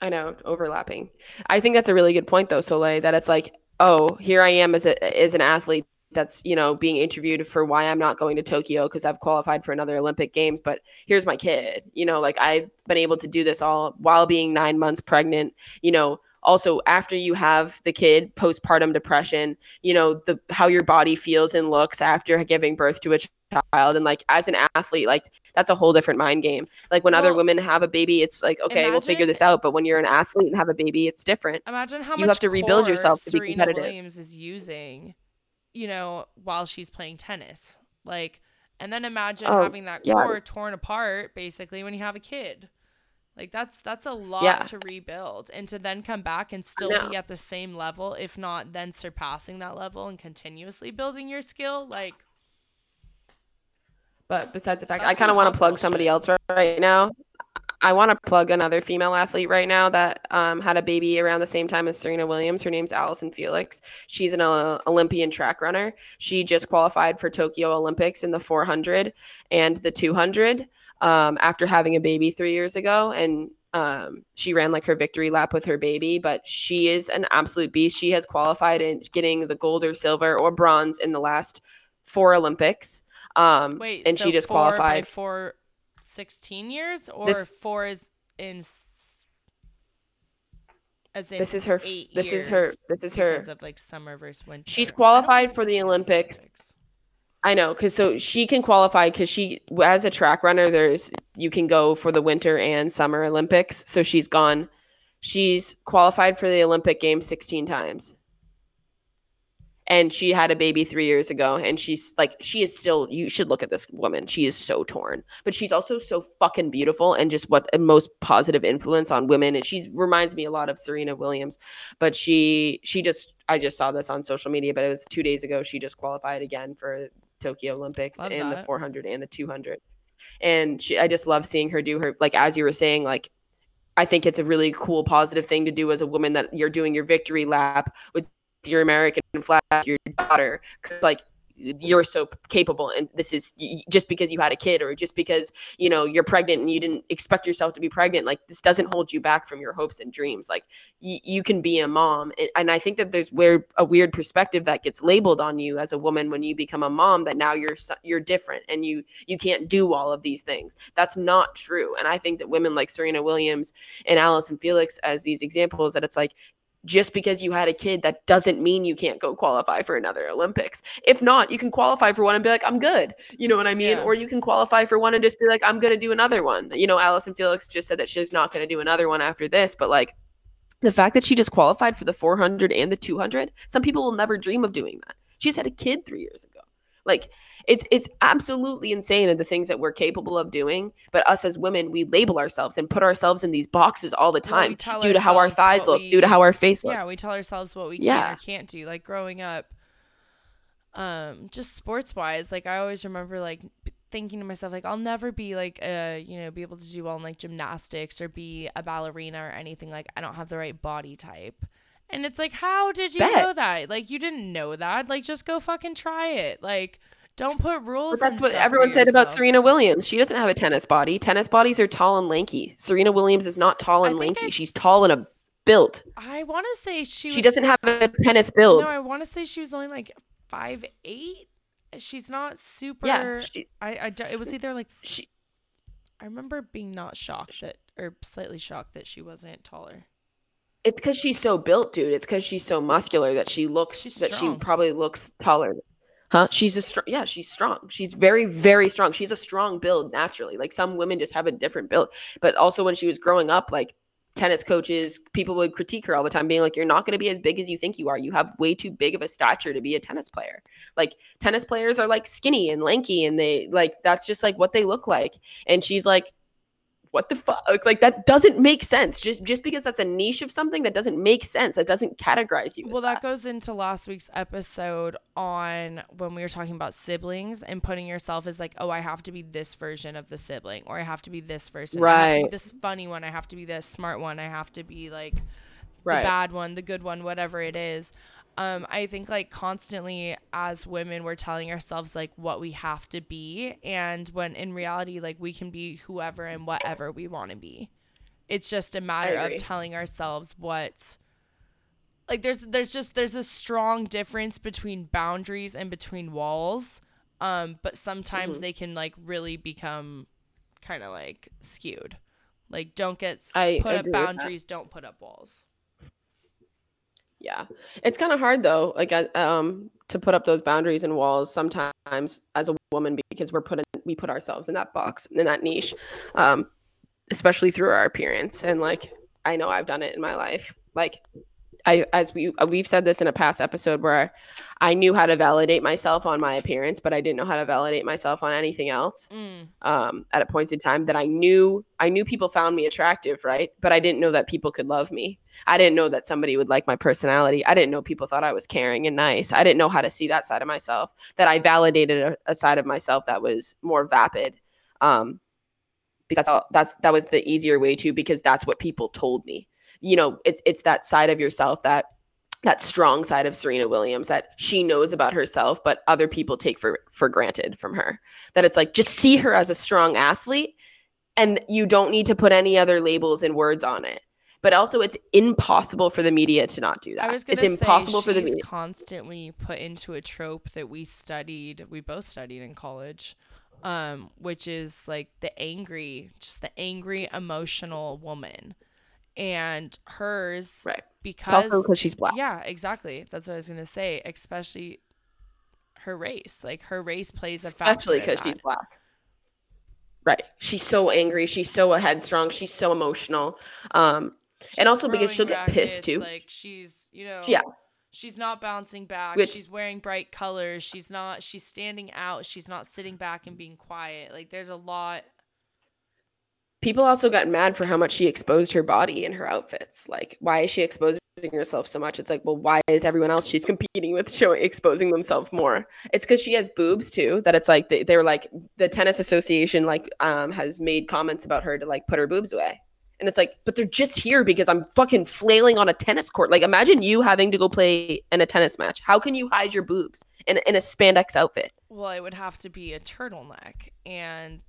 I know overlapping. I think that's a really good point though, Soleil, that it's like, oh, here I am as a as an athlete that's you know being interviewed for why I'm not going to Tokyo because I've qualified for another Olympic Games, but here's my kid. You know, like I've been able to do this all while being nine months pregnant. You know, also after you have the kid, postpartum depression. You know, the how your body feels and looks after giving birth to a child, and like as an athlete, like that's a whole different mind game. Like when other women have a baby, it's like okay, we'll figure this out. But when you're an athlete and have a baby, it's different. Imagine how much You have to rebuild yourself to be Serena competitive. Williams is using, you know, while she's playing tennis. Like, and then imagine Oh, having that yeah. core torn apart basically when you have a kid. Like that's that's a lot Yeah. to rebuild, and to then come back and still be at the same level, if not then surpassing that level and continuously building your skill. Like, But besides the fact, That's I kind of want to plug somebody else right- right now. I want to plug another female athlete right now that um, had a baby around the same time as Serena Williams. Her name's Allyson Felix. She's an uh, Olympian track runner. She just qualified for Tokyo Olympics in the 400 and the 200 um, after having a baby three years ago. And um, she ran like her victory lap with her baby, but she is an absolute beast. She has qualified in getting the gold or silver or bronze in the last four Olympics. Um, wait, and so she just qualified. for 16 years, or This- four is in. As in This is her. eight This is her. This is her. of like summer versus winter. She's qualified for the Olympics. Olympics. I know, because so she can qualify because she, as a track runner, there's you can go for the winter and summer Olympics. So she's gone. She's qualified for the Olympic Games 16 times. And she had a baby three years ago, and she's like, she is still. You should look at this woman. She is so torn, but she's also so fucking beautiful, and just what a most positive influence on women. And she reminds me a lot of Serena Williams, but she she just I just saw this on social media, but it was two days ago. She just qualified again for Tokyo Olympics Love in the 400 and the 200. And she, I just love seeing her do her, like, as you were saying, like, I think it's a really cool, positive thing to do as a woman that you're doing your victory lap with your American flag, your daughter. 'Cause, like, you're so capable and this is just because you had a kid or just because you know you're pregnant and you didn't expect yourself to be pregnant like this doesn't hold you back from your hopes and dreams. Like y- you can be a mom and, and i think that there's weird a weird perspective that gets labeled on you as a woman when you become a mom that now you're you're different and you you can't do all of these things. That's not true and i think that women like serena williams and allyson felix as these examples that it's like just because you had a kid that doesn't mean you can't go qualify for another olympics. If not you can qualify for one and be like i'm good. You know what i mean? Yeah. or you can qualify for one and just be like i'm gonna do another one. You know allyson felix just said that she's not gonna do another one after this but like the fact that she just qualified for the 400 and the 200 some people will never dream of doing that. She's had a kid three years ago like it's it's absolutely insane and the things that we're capable of doing but us as women we label ourselves and put ourselves in these boxes all the Well, we time due to how our thighs look due to how our face looks. yeah we tell ourselves what we can Yeah. or can't do. Like growing up um just sports wise like i always remember like thinking to myself like i'll never be like uh you know be able to do well in like gymnastics or be a ballerina or anything. Like i don't have the right body type and it's like how did you Bet. know that like you didn't know that like just go fucking try it like don't put rules But that's what everyone said about. Serena Williams. She doesn't have a tennis body. Tennis bodies are tall and lanky. Serena Williams is not tall and lanky. I She's tall and a built. i want to say she She was- doesn't have a tennis build. no i want to say she was only like five eight she's not super yeah, she, I, I, it was either like she I remember being not shocked that, or slightly shocked that she wasn't taller. It's because she's so built, dude. It's because she's so muscular that she looks She's that strong. she probably looks taller. Huh? She's a strong. Yeah, she's strong. She's very, very strong. She's a strong build naturally. Like some women just have a different build. But also when she was growing up, like tennis coaches, people would critique her all the time, being like, "You're not going to be as big as you think you are. You have way too big of a stature to be a tennis player." Like tennis players are like skinny and lanky, and they like that's just like what they look like. And she's like, what the fuck like that doesn't make sense just just because that's a niche of something that doesn't make sense that doesn't categorize you Well, that goes into last week's episode on when we were talking about siblings and putting yourself as like, oh, I have to be this version of the sibling, or I have to be this person. I have to be Right. this funny one. I have to be this smart one. I have to be like the Right. bad one, the good one, whatever it is. Um, I think like constantly as women, we're telling ourselves like what we have to be, and when in reality, like we can be whoever and whatever we want to be. It's just a matter of telling ourselves what. Like there's there's just there's a strong difference between boundaries and between walls, um, but sometimes Mhm. they can like really become kind of like skewed. Like don't get I put up agree with that. boundaries, don't put up walls. Yeah. It's kind of hard though like uh, um to put up those boundaries and walls sometimes as a woman because we're put in we put ourselves in that box in that niche um especially through our appearance. And like i know i've done it in my life. Like I, as we uh, we've said this in a past episode where I knew how to validate myself on my appearance, but I didn't know how to validate myself on anything else. Mm. um, at a points in time that I knew I knew people found me attractive, right? But I didn't know that people could love me. I didn't know that somebody would like my personality. I didn't know people thought I was caring and nice. I didn't know how to see that side of myself. That I validated a, a side of myself that was more vapid. Um, because that's, all, that's that was the easier way to because that's what people told me. You know, it's it's that side of yourself that that strong side of Serena Williams that she knows about herself, but other people take for for granted from her. That it's like just see her as a strong athlete and you don't need to put any other labels and words on it. But also it's impossible for the media to not do that. I was gonna it's impossible for the media constantly put into a trope that we studied, we both studied in college, um, which is like the angry, just the angry, emotional woman, and hers right because because she's black yeah, exactly. That's what I was gonna say. Especially her race, like her race plays a factor. especially because she's black right she's so angry she's so headstrong she's so emotional um and also because she'll throwing get pissed, too. Like she's, you know, Yeah. she's not bouncing back. Which- she's wearing bright colors. She's not. She's standing out. She's not sitting back and being quiet. Like there's a lot. People also got mad for how much she exposed her body in her outfits. Like, why is she exposing herself so much? It's like, well, why is everyone else she's competing with showing exposing themselves more? It's because she has boobs too. That it's like they, they're like the tennis association like um has made comments about her to like put her boobs away. And it's like, but they're just here because I'm fucking flailing on a tennis court. Like, imagine you having to go play in a tennis match. How can you hide your boobs in, in a spandex outfit Well, it would have to be a turtleneck, and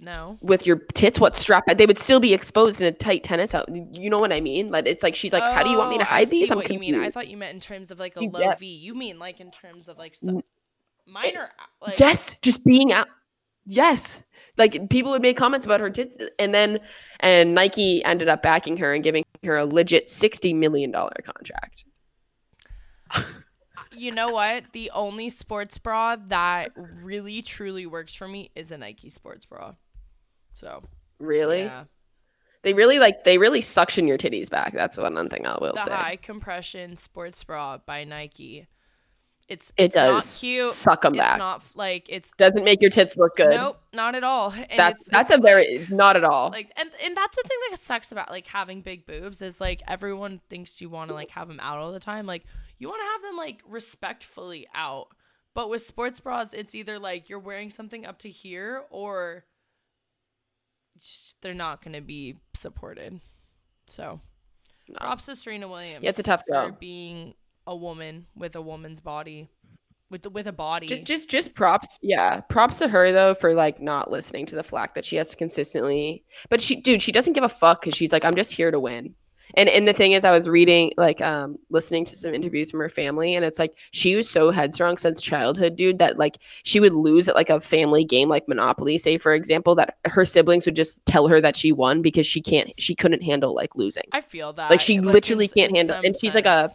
no. with your tits? What strap? They would still be exposed in a tight tennis out. You know what I mean? Like, it's like she's like, how do you want me to Oh, I hide these? see I'm what you mean. I thought you meant in terms of like a low get- V. You mean like in terms of like some mm. minor, like yes, just being out. Yes, like people would make comments about her tits, and then and Nike ended up backing her and giving her a legit sixty million dollar contract. You know what? The only sports bra that really truly works for me is a Nike sports bra. So Really? yeah. They really like they really suction your titties back. That's one thing I will the say. high compression sports bra by Nike. It's It it's not does cute. suck them It's back. not like it's Doesn't make your tits look good. nope, not at all. And that's it's, that's it's a very not at all. like and and that's the thing that sucks about like having big boobs is like everyone thinks you want to like have them out all the time like you want to have them like respectfully out but with sports bras it's either like you're wearing something up to here or they're not going to be supported so props to Serena Williams Yeah, it's a tough for go. being a woman with a woman's body with the, with a body. Just, just just props yeah. Props to her though for like not listening to the flack that she has to consistently but she dude she doesn't give a fuck because she's like i'm just here to win. And and the thing is i was reading like um listening to some interviews from her family and it's like she was so headstrong since childhood dude that like she would lose at like a family game like monopoly say for example that her siblings would just tell her that she won because she can't she couldn't handle like losing. I feel that. Like, she literally can't handle- and she's like a- sense.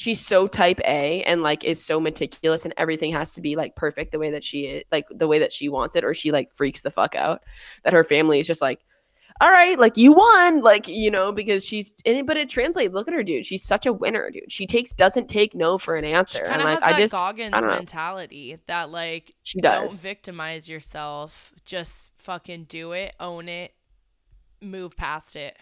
She's so type A and like is so meticulous and everything has to be like perfect the way that she is like the way that she wants it or she like freaks the fuck out that her family is just like all right like you won like you know because she's and, but it translates look at her dude she's such a winner dude she takes doesn't take no for an answer kind of like has i that just Goggins don't mentality that like she don't does victimize yourself, just fucking do it, own it, move past it,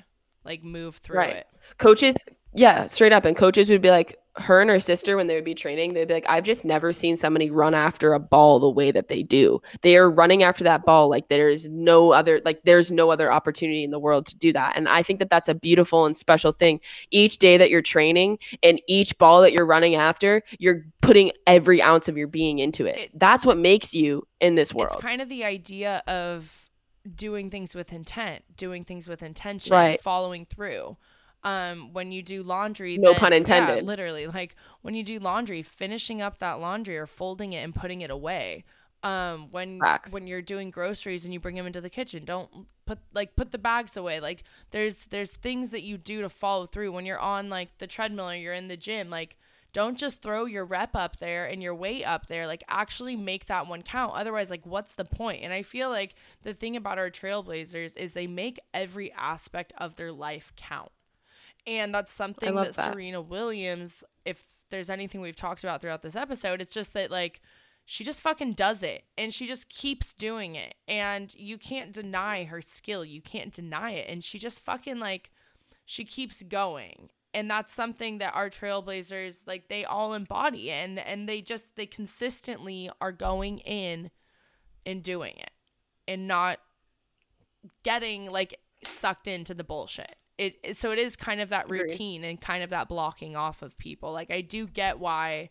like move through Right. it. coaches yeah straight up and coaches would be like her and her sister when they would be training they'd be like i've just never seen somebody run after a ball the way that they do. They are running after that ball like there is no other like there's no other opportunity in the world to do that. And i think that that's a beautiful and special thing. Each day that you're training and each ball that you're running after you're putting every ounce of your being into it, It- that's what makes you in this world. It's kind of the idea of doing things with intent, doing things with intention, Right. following through. Um, when you do laundry, No then- pun yeah, intended. literally, like when you do laundry, finishing up that laundry or folding it and putting it away. Um, when Facts. when you're doing groceries and you bring them into the kitchen, don't put like put the bags away. Like there's there's things that you do to follow through when you're on like the treadmill or you're in the gym. Like don't just throw your rep up there and your weight up there. Like actually make that one count. Otherwise, like what's the point? And I feel like the thing about our trailblazers is they make every aspect of their life count. And that's something that, that. Serena Williams, if there's anything we've talked about throughout this episode, it's just that like she just fucking does it and she just keeps doing it. And you can't deny her skill. You can't deny it. And she just fucking like she keeps going and that's something that our trailblazers like they all embody and and they just they consistently are going in and doing it and not getting like sucked into the bullshit it, it- so it is kind of that Agreed. routine and kind of that blocking off of people like i do get why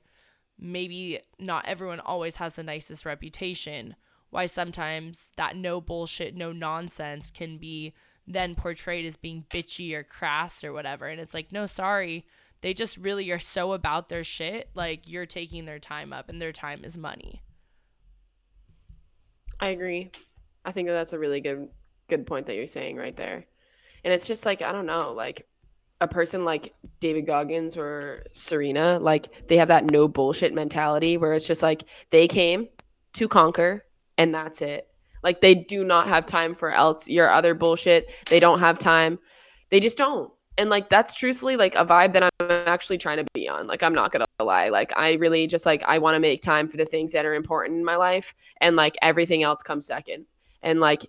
maybe not everyone always has the nicest reputation why sometimes that no bullshit no nonsense can be then portrayed as being bitchy or crass or whatever. And it's like, no, sorry. They just really are so about their shit. Like you're taking their time up and their time is money. I agree. I think that that's a really good good point that you're saying right there. And it's just like I don't know, like a person like David Goggins or Serena, like they have that no bullshit mentality where it's just like they came to conquer and that's it. Like they do not have time for else your other bullshit. They don't have time. They just don't. And like that's truthfully like a vibe that I'm actually trying to be on. Like I'm not gonna lie. Like I really just like I want to make time for the things that are important in my life and like everything else comes second. And like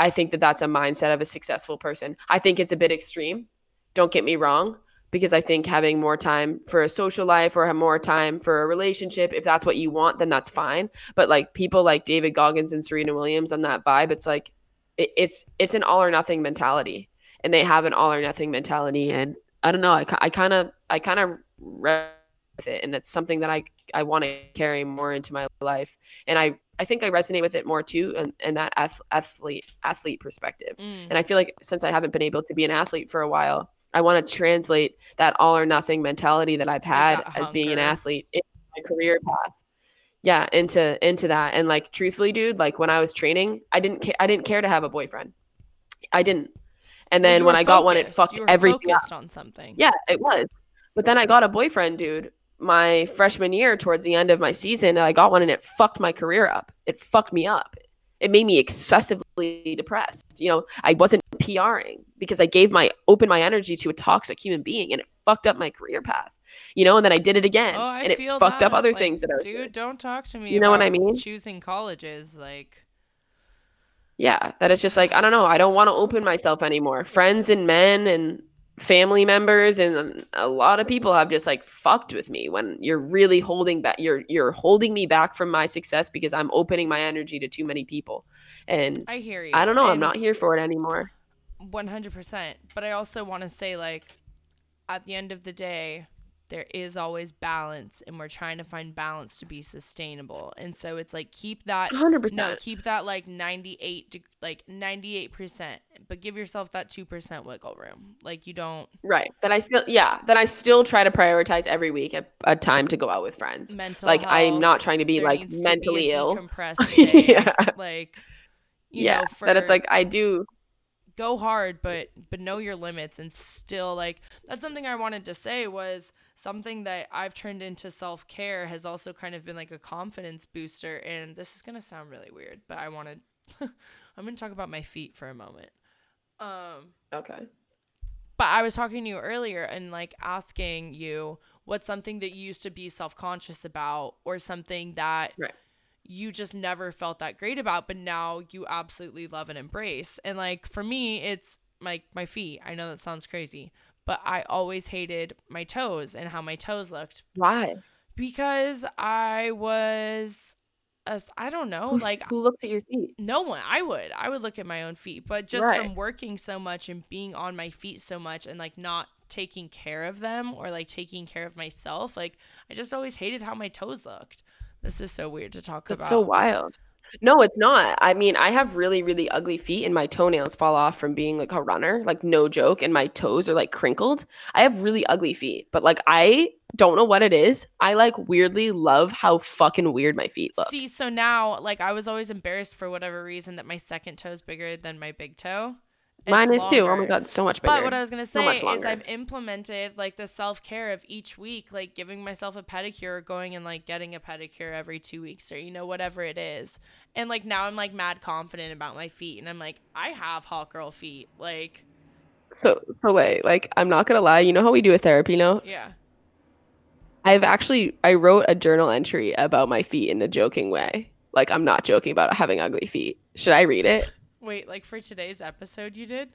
I think that that's a mindset of a successful person. I think it's a bit extreme. Don't get me wrong, because I think having more time for a social life or have more time for a relationship, if that's what you want, then that's fine. But like people like David Goggins and Serena Williams on that vibe, it's like it, it's it's an all or nothing mentality, and they have an all or nothing mentality, and I don't know. I kind of I kind of with it, and it's something that I I want to carry more into my life, and I I think I resonate with it more too, and, and that ath- athlete athlete perspective. Mm. And I feel like since I haven't been able to be an athlete for a while, I want to translate that all or nothing mentality that I've had that as being an athlete in my career path. Yeah, into into that. And like truthfully, dude, like when I was training, I didn't care I didn't care to have a boyfriend. I didn't. And then when were I got one, it fucked everything up. on something. Yeah, it was. But then I got a boyfriend, dude, my freshman year towards the end of my season, and I got one and it fucked my career up. It fucked me up. It made me excessively depressed. You know, I wasn't PRing because I gave my open my energy to a toxic human being and it fucked up my career path. You know, and then I did it again Oh, I and it fucked up other Like, things that I was dude, doing. don't talk to me. You know what I mean? Choosing colleges, like Yeah, that it's just like I don't know. I don't want to open myself anymore. Friends and men and family members and a lot of people have just like fucked with me when you're really holding back. You're you're holding me back from my success because I'm opening my energy to too many people, and I hear you. I don't know. I'm not here for it anymore. 100%. But I also want to say, like, at the end of the day, there is always balance, and we're trying to find balance to be sustainable. And so it's like keep that. 100% No, percent. keep that like 98 to like 98%, but give yourself that 2% wiggle room. Like you don't Right. then I still yeah. then I still try to prioritize every week a, a time to go out with friends. mental Like I'm not trying to be like to be mentally ill. day. yeah. Like you Yeah. know, for that it's like I do. go hard but but know your limits and still like that's something i wanted to say was something that i've turned into self-care has also kind of been like a confidence booster and this is going to sound really weird but i wanted i'm going to talk about my feet for a moment um Okay. but I was talking to you earlier and like asking you what's something that you used to be self conscious about or something that Right. you just never felt that great about, but now you absolutely love and embrace. And like for me, it's my my feet. I know that sounds crazy, but I always hated my toes and how my toes looked Why? because I was as I don't know, Who's- like who looks at your feet? no one i would i would look at my own feet but just Right. from working so much and being on my feet so much and like not taking care of them or like taking care of myself like i just always hated how my toes looked this is so weird to talk That's about so wild. No, it's not. I mean, I have really, really ugly feet, and my toenails fall off from being like a runner. Like, no joke. And my toes are like crinkled. I have really ugly feet, but like, I don't know what it is. I like weirdly love how fucking weird my feet look. see so now like i was always embarrassed for whatever reason that my second toe is bigger than my big toe Mine is too. Oh my god, so much bigger. But what I was gonna So say much is. I've implemented like the self care of each week, like giving myself a pedicure, or going and like getting a pedicure every two weeks, or you know whatever it is. And like now I'm like mad confident about my feet, and I'm like I have hot girl feet. Like so, so wait, like, I'm not gonna lie. You know how we do a therapy note? yeah, I've actually I wrote a journal entry about my feet in a joking way. Like, I'm not joking about having ugly feet. Should I read it? Wait, like for today's episode you did?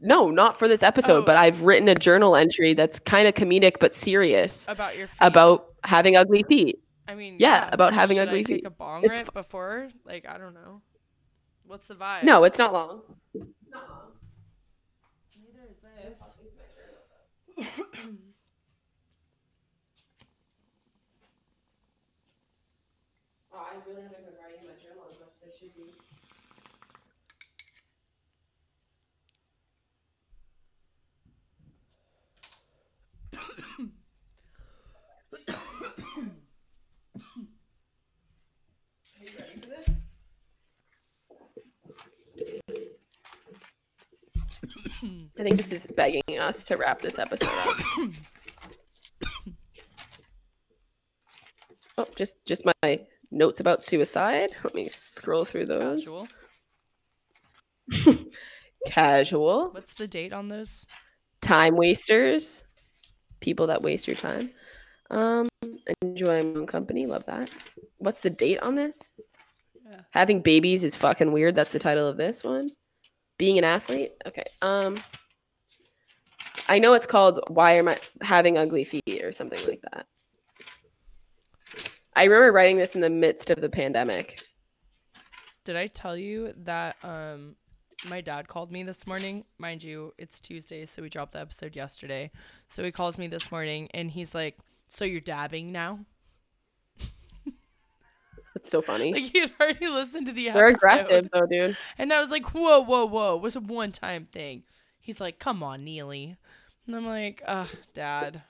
No, not for this episode, Oh. but I've written a journal entry that's kind of comedic but serious About your feet? about having ugly feet. I mean, yeah, about having should ugly I take feet. a bong It's rip before? Like I don't know. What's the vibe? No, it's not long. Neither is this. Oh, I really haven't been writing my journal as much as I should be. Are you ready for this? I think this is begging us to wrap this episode up. oh, just just my notes about suicide. Let me scroll through those. Casual. Casual. What's the date on those? Time wasters. People that waste your time. Um, enjoy my own company. Love that. What's the date on this? Yeah. Having babies is fucking weird. That's the title of this one. Being an athlete. Okay. Um, I know it's called "Why Am I Having Ugly Feet" or something like that. I remember writing this in the midst of the pandemic. Did I tell you that um my dad called me this morning? Mind you, it's Tuesday, so we dropped the episode yesterday. So he calls me this morning and he's like, "So you're dabbing now?" That's so funny. Like he had already listened to the episode. They're aggressive though, dude. And I was like, "Whoa, whoa, whoa! It was a one-time thing." He's like, "Come on, Neely," and I'm like, "Ugh, dad."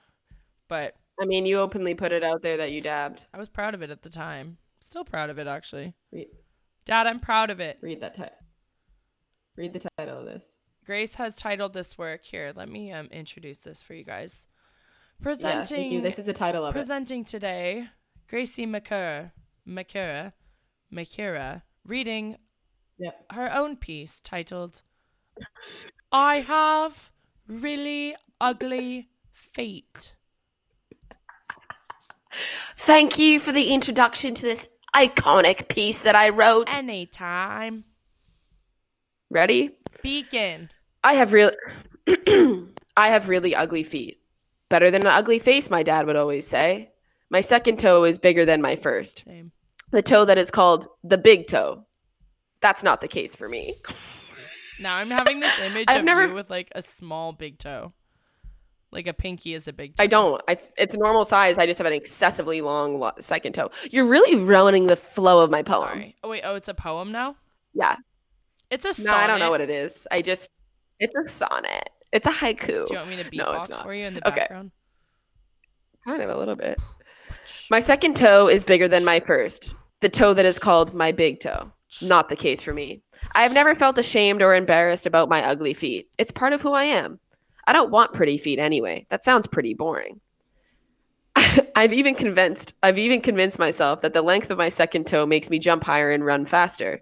But I mean, you openly put it out there that you dabbed. I was proud of it at the time. Still proud of it, actually. Read, Dad, I'm proud of it. read that title. Read the title of this. Grace has titled this work here. Let me um introduce this for you guys. Yeah, Presenting thank you. This is the title of it. presenting today, Gracie McCura, McCura, McCura, reading Yep. her own piece titled I have really ugly feet. Thank you for the introduction to this iconic piece that I wrote. Anytime. Ready? Begin. I have really I have really ugly feet. Better than an ugly face, my dad would always say. My second toe is bigger than my first. Same. The toe that is called the big toe. That's not the case for me. Now I'm having this image I've of never- you with like a small big toe. Like a pinky is a big toe. I don't. It's it's normal size. I just have an excessively long lo- second toe. You're really ruining the flow of my poem. Sorry. Oh wait, oh it's a poem now? Yeah. It's a No, sonnet. I don't know what it is. I just it's a sonnet. It's a haiku. Do you want me to beatbox No, for you in the Okay. background? Kind of a little bit. My second toe is bigger than my first. The toe that is called my big toe. Not the case for me. I have never felt ashamed or embarrassed about my ugly feet. It's part of who I am. I don't want pretty feet anyway. That sounds pretty boring. I've even convinced I've even convinced myself that the length of my second toe makes me jump higher and run faster.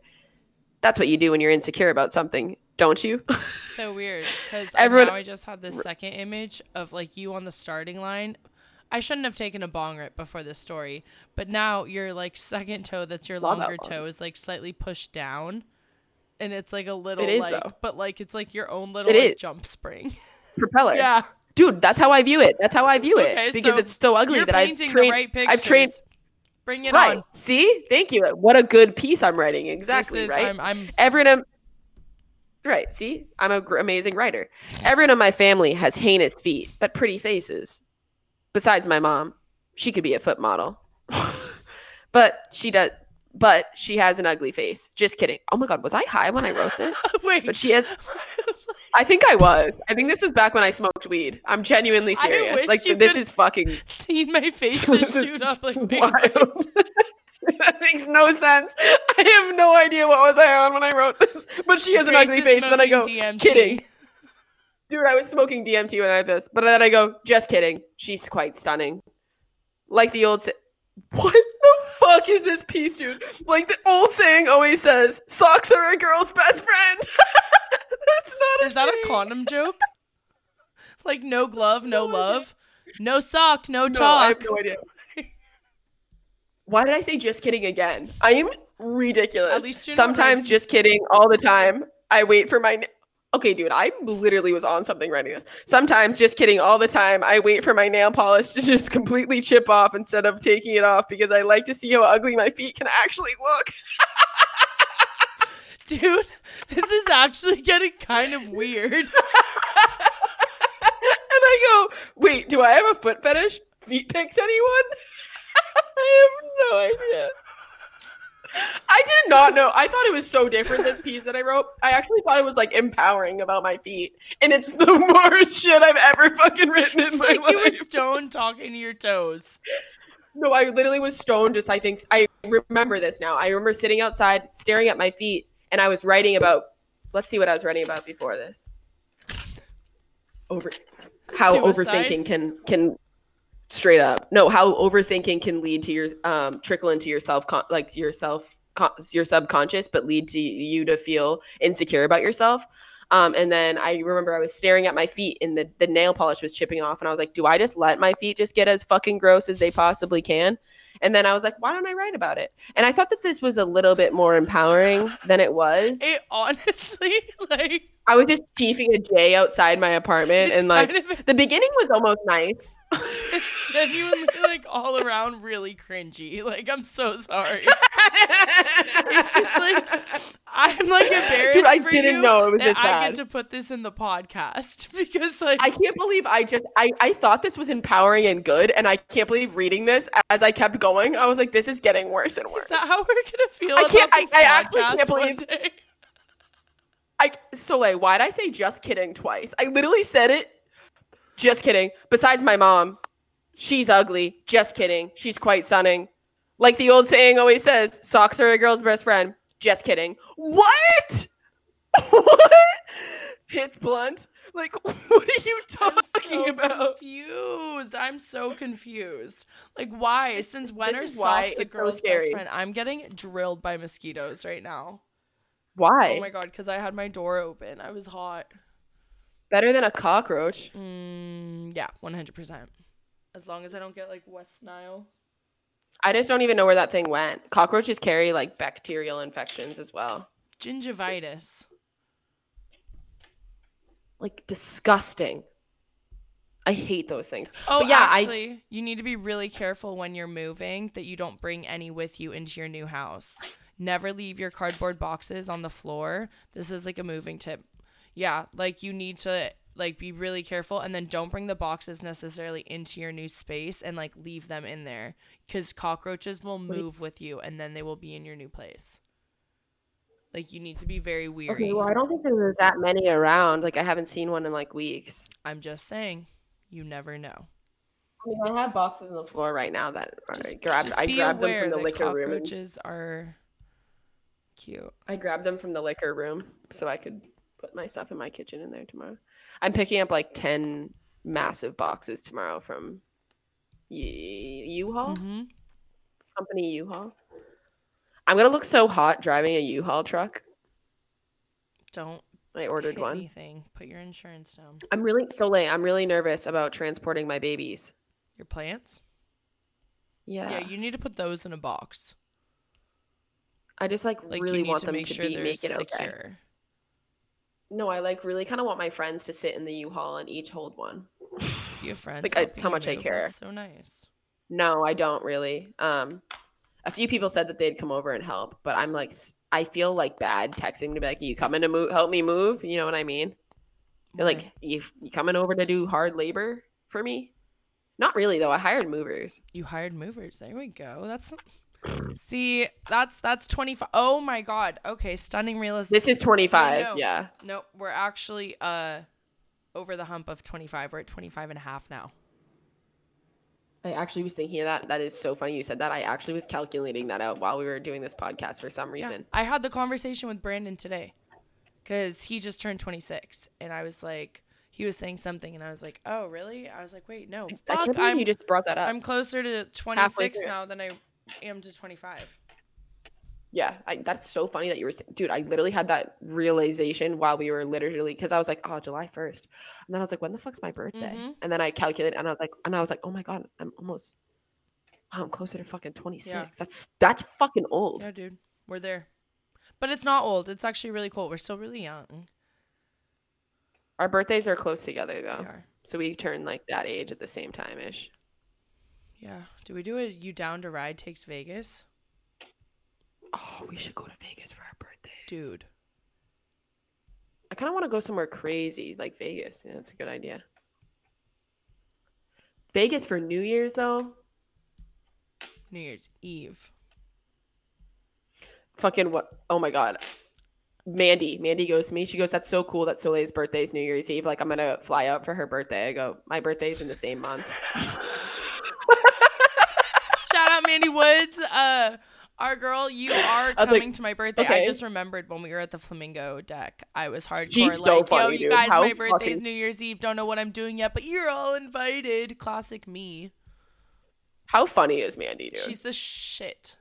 That's what you do when you're insecure about something, don't you? So weird because Everyone- now I just had this second image of like you on the starting line. I shouldn't have taken a bong rip before this story, but now your like second toe that's your that longer one. toe is like slightly pushed down, and it's like a little is, like, though. but like it's like your own little It like, jump spring. Propeller. yeah, Dude, that's how I view it. That's how I view it. Okay, because so it's so ugly that I've trained the right. I've trained Bring it right. on. See? Thank you. What a good piece I'm writing. Exactly, is, right? I'm, I'm Everyone Right, see? I'm an amazing writer. Everyone in my family has heinous feet, but pretty faces. Besides my mom. She could be a foot model. but she does but she has an ugly face. Just kidding. Oh my god, was I high when I wrote this? wait. But she has I think I was. I think this was back when I smoked weed. I'm genuinely serious. Like this is fucking seen my face just shoot up like wild. that makes no sense. I have no idea what was I on when I wrote this. But she has an ugly face. Then I go, DMT. kidding. dude, I was smoking DMT when I had this. But then I go, just kidding. She's quite stunning. Like the old. Sa- what the fuck is this piece, dude? Like the old saying always says, socks are a girl's best friend. That's not. Is that a condom joke? Like no glove, no No idea. love, no sock, no No, I have talk. no idea. Why did I say just kidding again? I am ridiculous. At least Sometimes right. just kidding all the time. I wait for my. na- Okay, dude, I literally was on something writing this. Sometimes just kidding all the time. I wait for my nail polish to just completely chip off instead of taking it off because I like to see how ugly my feet can actually look. Dude, this is actually getting kind of weird. and I go, wait, do I have a foot fetish? Feet pics, anyone? I have no idea. I did not know. I thought it was so different, this piece that I wrote. I actually thought it was like empowering about my feet. And it's the worst shit I've ever fucking written in my Like you were life. stone talking to your toes. No, I literally was stoned. Just, I think, I remember this now. I remember sitting outside, staring at my feet, and I was writing about, let's see what I was writing about before this. Over, how Suicide? overthinking can, can straight up. No, how overthinking can lead to your, um, trickle into your self, con- like your self, your subconscious, but lead to you to feel insecure about yourself. Um, and then I remember I was staring at my feet and the, the nail polish was chipping off. And I was like, do I just let my feet just get as fucking gross as they possibly can? And then I was like, why don't I write about it? And I thought that this was a little bit more empowering than it was. It honestly, like, I was just chiefing a J outside my apartment, It's and like the beginning was almost nice. it's genuinely like all around really cringy. Like I'm so sorry. It's just like I'm like embarrassed. Dude, I didn't know it was this I get to put this in the podcast because like I can't believe I just I, I thought this was empowering and good, and I can't believe reading this as I kept going. I was like, this is getting worse and worse. is that how we're gonna feel I about can't- I- this I actually can't believe-? I Soleil, why'd I say just kidding twice? I literally said it. Just kidding. Besides my mom, she's ugly. Just kidding. She's quite stunning. Like the old saying always says, socks are a girl's best friend. Just kidding. What? what? It's blunt. Like, what are you talking so about? confused. I'm so confused. Like, why? Since when this are socks a girl's scary. best friend? I'm getting drilled by mosquitoes right now. Why? Oh my god, because I had my door open. I was hot. Better than a cockroach. Mm, yeah, 100%. As long as I don't get like West Nile. I just don't even know where that thing went. Cockroaches carry like bacterial infections as well. Gingivitis. Like disgusting. I hate those things. Oh, But yeah, I- actually, you need to be really careful when you're moving that you don't bring any with you into your new house. Never leave your cardboard boxes on the floor. This is like a moving tip. Yeah, like you need to like be really careful and then don't bring the boxes necessarily into your new space and like leave them in there cuz cockroaches will move with you and then they will be in your new place. Like you need to be very weary. Okay, well, I don't think there's that many around. Like, I haven't seen one in like weeks. I'm just saying, you never know. I mean, I have boxes on the floor right now that Just, grabbed. just I be grabbed them from the liquor room. and- Cockroaches are cute. I grabbed them from the liquor room so I could put my stuff in my kitchen in there tomorrow. I'm picking up like ten massive boxes tomorrow from U- U-Haul hmm company U-Haul. I'm gonna look so hot driving a U-Haul truck. Don't I ordered one. anything. Put your insurance down. I'm really so late. I'm really nervous about transporting my babies. Your plants? Yeah, Yeah, you need to put those in a box. I just like, Like really want them to sure be make it okay. secure. No, I like really kind of want my friends to sit in the U-Haul and each hold one. You have friends. Like, it's how much I care. That's so nice. No, I don't really. Um, a few people said that they'd come over and help, but I'm like, I feel like bad texting to be like, "You coming to move? Help me move?" You know what I mean? They're like, "You you coming over to do hard labor for me?" Not really though. I hired movers. you hired movers. There we go. That's see, that's that's twenty five. Oh my god. Okay, stunning realization. This is 25. know. Yeah. Nope, we're actually uh over the hump of 25. We're at 25 and a half now. I actually was thinking of that. That is so funny you said that. I actually was calculating that out while we were doing this podcast for some Yeah. reason. I had the conversation with Brandon today because he just turned 26. And I was like, he was saying something, and I was like, oh, really? I was like, wait, no. I Fuck, can't believe I'm, you just brought that up. I'm closer to 26 now than I am to 25. Yeah, I, that's so funny that you were, saying, dude. I literally had that realization while we were literally because I was like, oh, July first, and then I was like, when the fuck's my birthday? Mhm. And then I calculated, and I was like, and I was like, oh my god, I'm almost, wow, I'm closer to fucking twenty six. Yeah. That's that's fucking old. Yeah, dude. We're there. But it's not old. It's actually really cool. We're still really young. Our birthdays are close together though, so we turn like that age at the same time ish. Yeah. Do we do a you down to ride takes Vegas? Oh, we should go to Vegas for our birthdays, Dude. I kind of want to go somewhere crazy like Vegas. Yeah, that's a good idea. Vegas for New Year's though. New Year's Eve. fucking what oh my god mandy mandy goes to me she goes that's so cool that soleil's birthday is new year's eve like i'm gonna fly out for her birthday i go my birthday's in the same month Shout out Mandy Woods. Uh our girl, you are was like, coming to my birthday. I just remembered when we were at the Flamingo deck. I was hardcore She's like, so yo, funny, you dude. guys, How my birthday's fucking- New Year's Eve. Don't know what I'm doing yet, but you're all invited. Classic me. how funny is mandy dude She's the shit.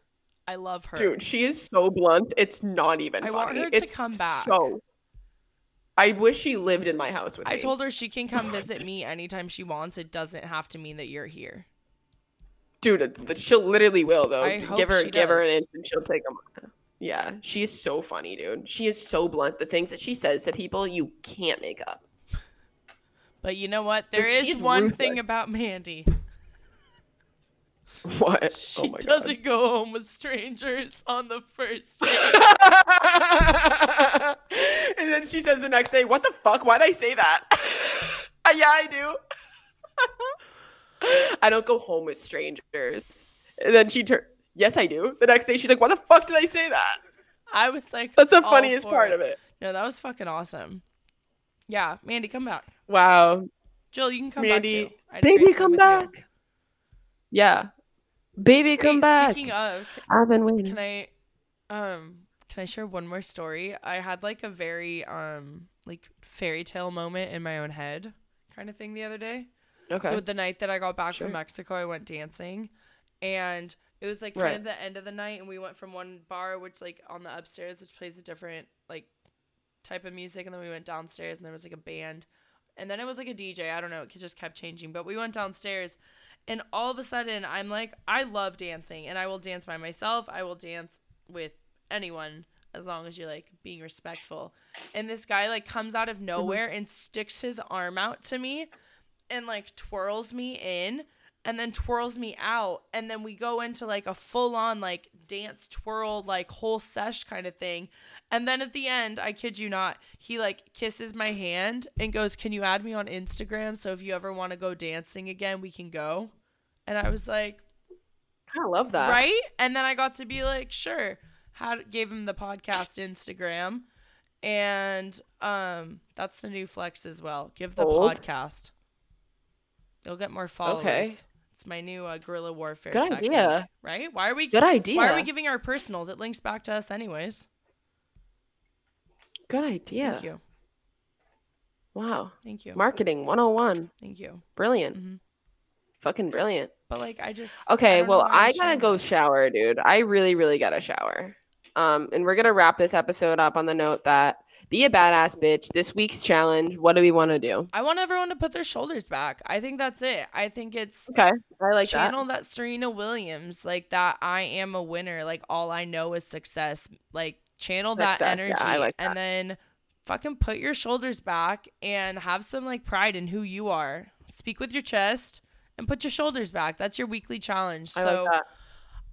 I love her. dude she is so blunt it's not even I funny want her to it's come back. so i wish she lived in my house with I me told her she can come visit me anytime she wants. It doesn't have to mean that you're here. Dude she'll literally will though I hope give her give her an inch and she'll take them Yeah, she is so funny, dude. She is so blunt. The things that she says to people, you can't make up. But you know what? There is she's one thing about Mandy. What? Oh she oh doesn't go home with strangers on the first day. and then she says the next day, "What the fuck? Why'd I say that?" Yeah, I do. I don't go home with strangers. And then she turned. Yes, I do. The next day, she's like, "Why the fuck did I say that?" I was like, That's the funniest part of it. No, that was fucking awesome. Yeah, Mandy, come back. Wow, Jill, you can come Mandy, back too. I had a great baby, come with you. back. Yeah, baby, come Wait, back. Speaking of, I've been waiting. can I, um, can I share one more story? I had like a very um like fairy tale moment in my own head, kind of thing the other day. Okay. So the night that I got back Sure. from Mexico, I went dancing, and it was like kind Right. of the end of the night, and we went from one bar, which like on the upstairs, which plays a different like type of music, and then we went downstairs, and there was like a band, and then it was like a DJ. I don't know, it just kept changing, but we went downstairs, and all of a sudden, I'm like, I love dancing, and I will dance by myself. I will dance with anyone as long as you're like being respectful. And this guy like comes out of mm-hmm. nowhere and sticks his arm out to me and like twirls me in and then twirls me out and then we go into like a full on like dance twirl like whole sesh kind of thing. And then at the end i kid you not he like kisses my hand and goes can you add me on instagram? So if you ever want to go dancing again we can go. And i was like I love that. right? And then i got to be like sure. Had gave him the podcast instagram and um that's the new flex as well. Give the Bold. podcast you'll get more followers Okay. it's my new uh, guerrilla warfare Good technique, idea. right why are we Good idea. why are we giving our personals it links back to us anyways Good idea. thank you Wow. thank you Marketing 101. thank you Brilliant. Mhm. Fucking brilliant. but like i just Okay, don't well, I gotta go shower, dude. I really, really gotta shower. Um, and we're gonna wrap this episode up on the note that be a badass bitch. This week's challenge. What do we want to do? i want everyone to put their shoulders back i think that's it i think it's Okay, I like channel that. Serena Williams, like that I am a winner, like all I know is success. Like channel that Success, yeah, energy I like that. and then fucking put your shoulders back and have some like pride in who you are. Speak with your chest and put your shoulders back. That's your weekly challenge. I so like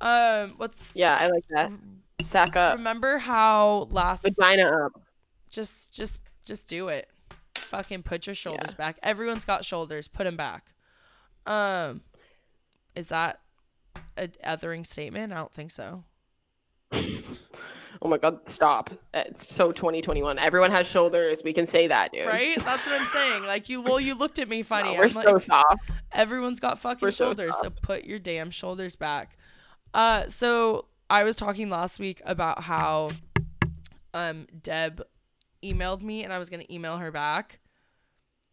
that. um what's Yeah, I like that. Sack up, remember how last vagina up. Just just just do it. Fucking put your shoulders back. Everyone's got shoulders. Put them back. Um, is that a othering statement? I don't think so. Oh my god, stop! It's so 2021. Everyone has shoulders. We can say that, dude. Right? That's what I'm saying. Like you, well, you looked at me No, funny. we're I'm so like, soft. everyone's got fucking We're so shoulders, so put your damn shoulders back. Uh, so I was talking last week about how, um, Deb emailed me and I was gonna email her back.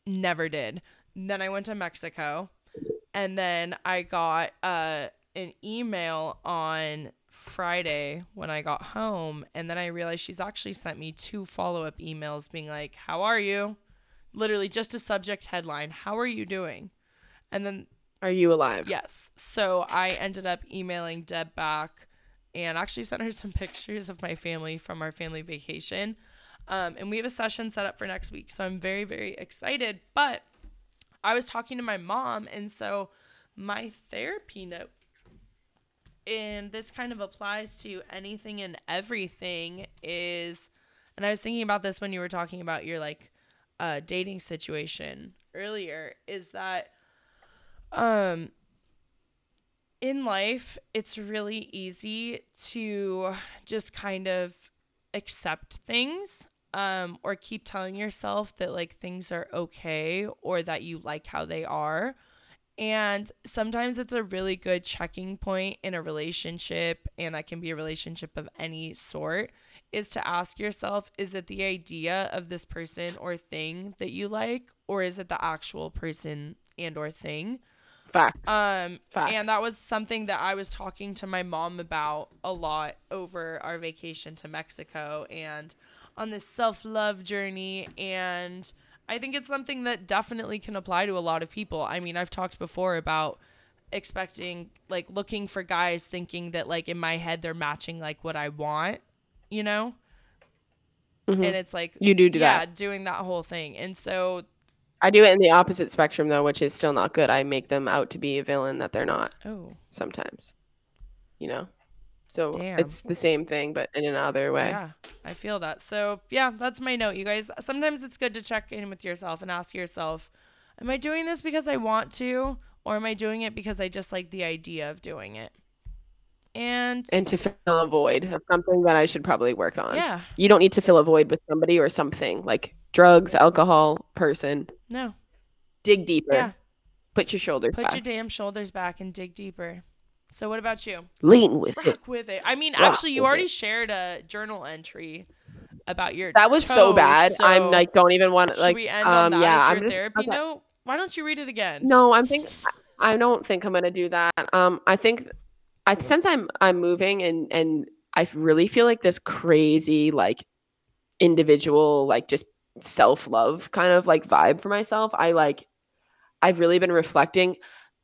Never did. Then I went to Mexico, and then I got uh an email on Friday when I got home, and then I realized she's actually sent me two follow up emails being like, "How are you?" Literally just a subject headline, "How are you doing?" And then Are you alive? Yes. So I ended up emailing Deb back and actually sent her some pictures of my family from our family vacation. Um, and we have a session set up for next week. So I'm very, very excited. But I was talking to my mom, and so my therapy note, and this kind of applies to anything and everything, is, and I was thinking about this when you were talking about your like uh, dating situation earlier, is that um in life it's really easy to just kind of accept things um or keep telling yourself that like things are okay or that you like how they are and sometimes it's a really good checking point in a relationship and that can be a relationship of any sort is to ask yourself is it the idea of this person or thing that you like or is it the actual person and or thing Fact. um, Facts. and that was something that I was talking to my mom about a lot over our vacation to Mexico and on this self love journey. And I think it's something that definitely can apply to a lot of people. I mean, I've talked before about expecting, like, looking for guys thinking that, like, in my head, they're matching, like, what I want you know? Mhm. And it's like You do do yeah, that. doing that whole thing. And so I do it in the opposite spectrum though, which is still not good. I make them out to be a villain that they're not oh, sometimes. You know? So Damn. it's the same thing but in another way. yeah, I feel that. So yeah, that's my note, you guys. Sometimes it's good to check in with yourself and ask yourself, am I doing this because I want to, or am I doing it because I just like the idea of doing it? And, And to fill a void of something that I should probably work on. yeah, You don't need to fill a void with somebody or something like drugs, alcohol, person. no, Dig deeper. yeah. Put your shoulders Put back. your damn shoulders back and dig deeper. So what about you? Lean with it. With it. I mean, Rock actually, you already it. shared a journal entry about your. That was so bad. so I'm like, don't even want to should like. we end um, on that yeah, as I'm your just- therapy okay. note? Why don't you read it again? No, I'm think. I don't think I'm gonna do that. Um, I think, I since I'm I'm moving and and I really feel like this crazy like individual like just self love kind of like vibe for myself. I like, I've really been reflecting.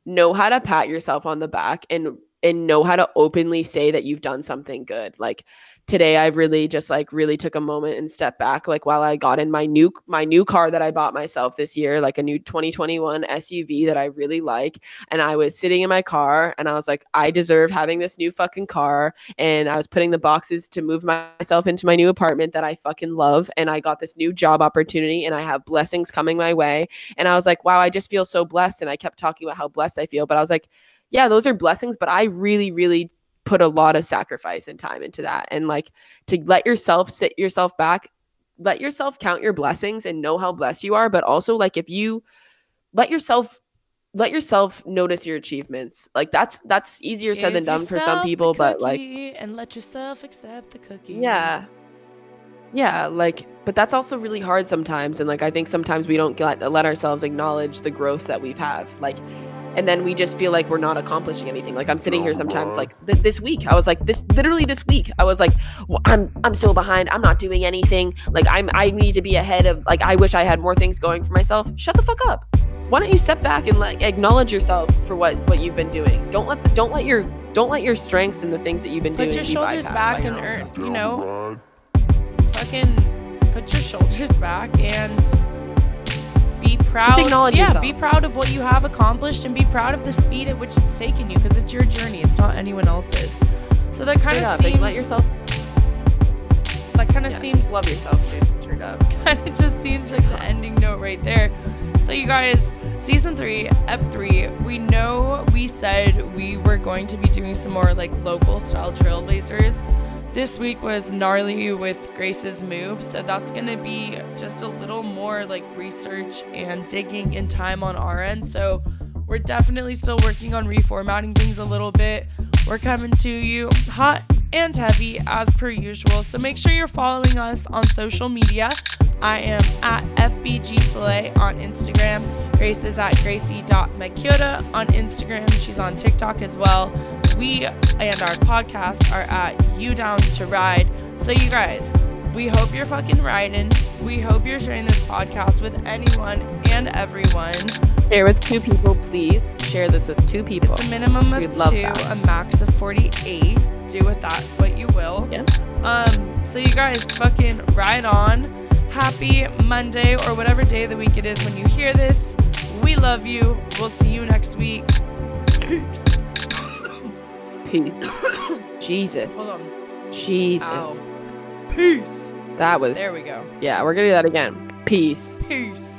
Know how to pat yourself on the back and and know how to openly say that you've done something good. Like today I've really just like really took a moment and stepped back like while I got in my new my new car that I bought myself this year, like a new 2021 SUV that I really like, and I was sitting in my car and I was like I deserve having this new fucking car. And I was putting the boxes to move myself into my new apartment that I fucking love. And I got this new job opportunity and I have blessings coming my way. And I was like wow, I just feel so blessed. And I kept talking about how blessed I feel, but I was like yeah, those are blessings, but I really really put a lot of sacrifice and time into that. And like to let yourself sit yourself back let yourself count your blessings and know how blessed you are but also like if you let yourself let yourself notice your achievements. Like that's that's easier said than done for some people but like and let yourself accept the cookie. yeah. Yeah like but that's also really hard sometimes and like i think sometimes we don't get, let ourselves acknowledge the growth that we've have. Like and then we just feel like we're not accomplishing anything. Like i'm sitting here sometimes like th- this week i was like this literally this week i was like well, i'm i'm so behind. I'm not doing anything. Like i'm i need to be ahead of like i wish i had more things going for myself. Shut the fuck up. Why don't you step back and like acknowledge yourself for what what you've been doing? Don't let the, don't let your don't let your strengths and the things that you've been doing. Put doing your be shoulders back and earn, you know, fucking put your shoulders back and be proud. acknowledge yeah, yourself. be proud of what you have accomplished and be proud of the speed at which it's taken you because it's your journey. It's not anyone else's. So that kind of like, seems let yourself that kind of yeah, seems just love yourself, dude. Straight up. kind of just seems like the ending note right there. So, you guys, season three, ep three, we know we said we were going to be doing some more like local style trailblazers. This week was gnarly with Grace's move, so that's gonna be just a little more like research and digging in time on our end. So, we're definitely still working on reformatting things a little bit. We're coming to you hot and heavy as per usual. So make sure you're following us on social media. I am at FBG Soleil on Instagram. Grace is at gracie.makyota on Instagram. She's on TikTok as well. We and our podcast are at You Down to Ride. So you guys, we hope you're fucking riding. We hope you're sharing this podcast with anyone and everyone. Share with two people, please. Share this with two people. It's a minimum of We'd two, a max of 48. Do with that what you will. Yeah. Um, so you guys fucking ride on. Happy Monday or whatever day of the week it is when you hear this. We love you. We'll see you next week. Peace. Peace. Jesus. Hold on. Jesus. Ow. Peace. That was There we go. yeah, we're gonna do that again. Peace. Peace.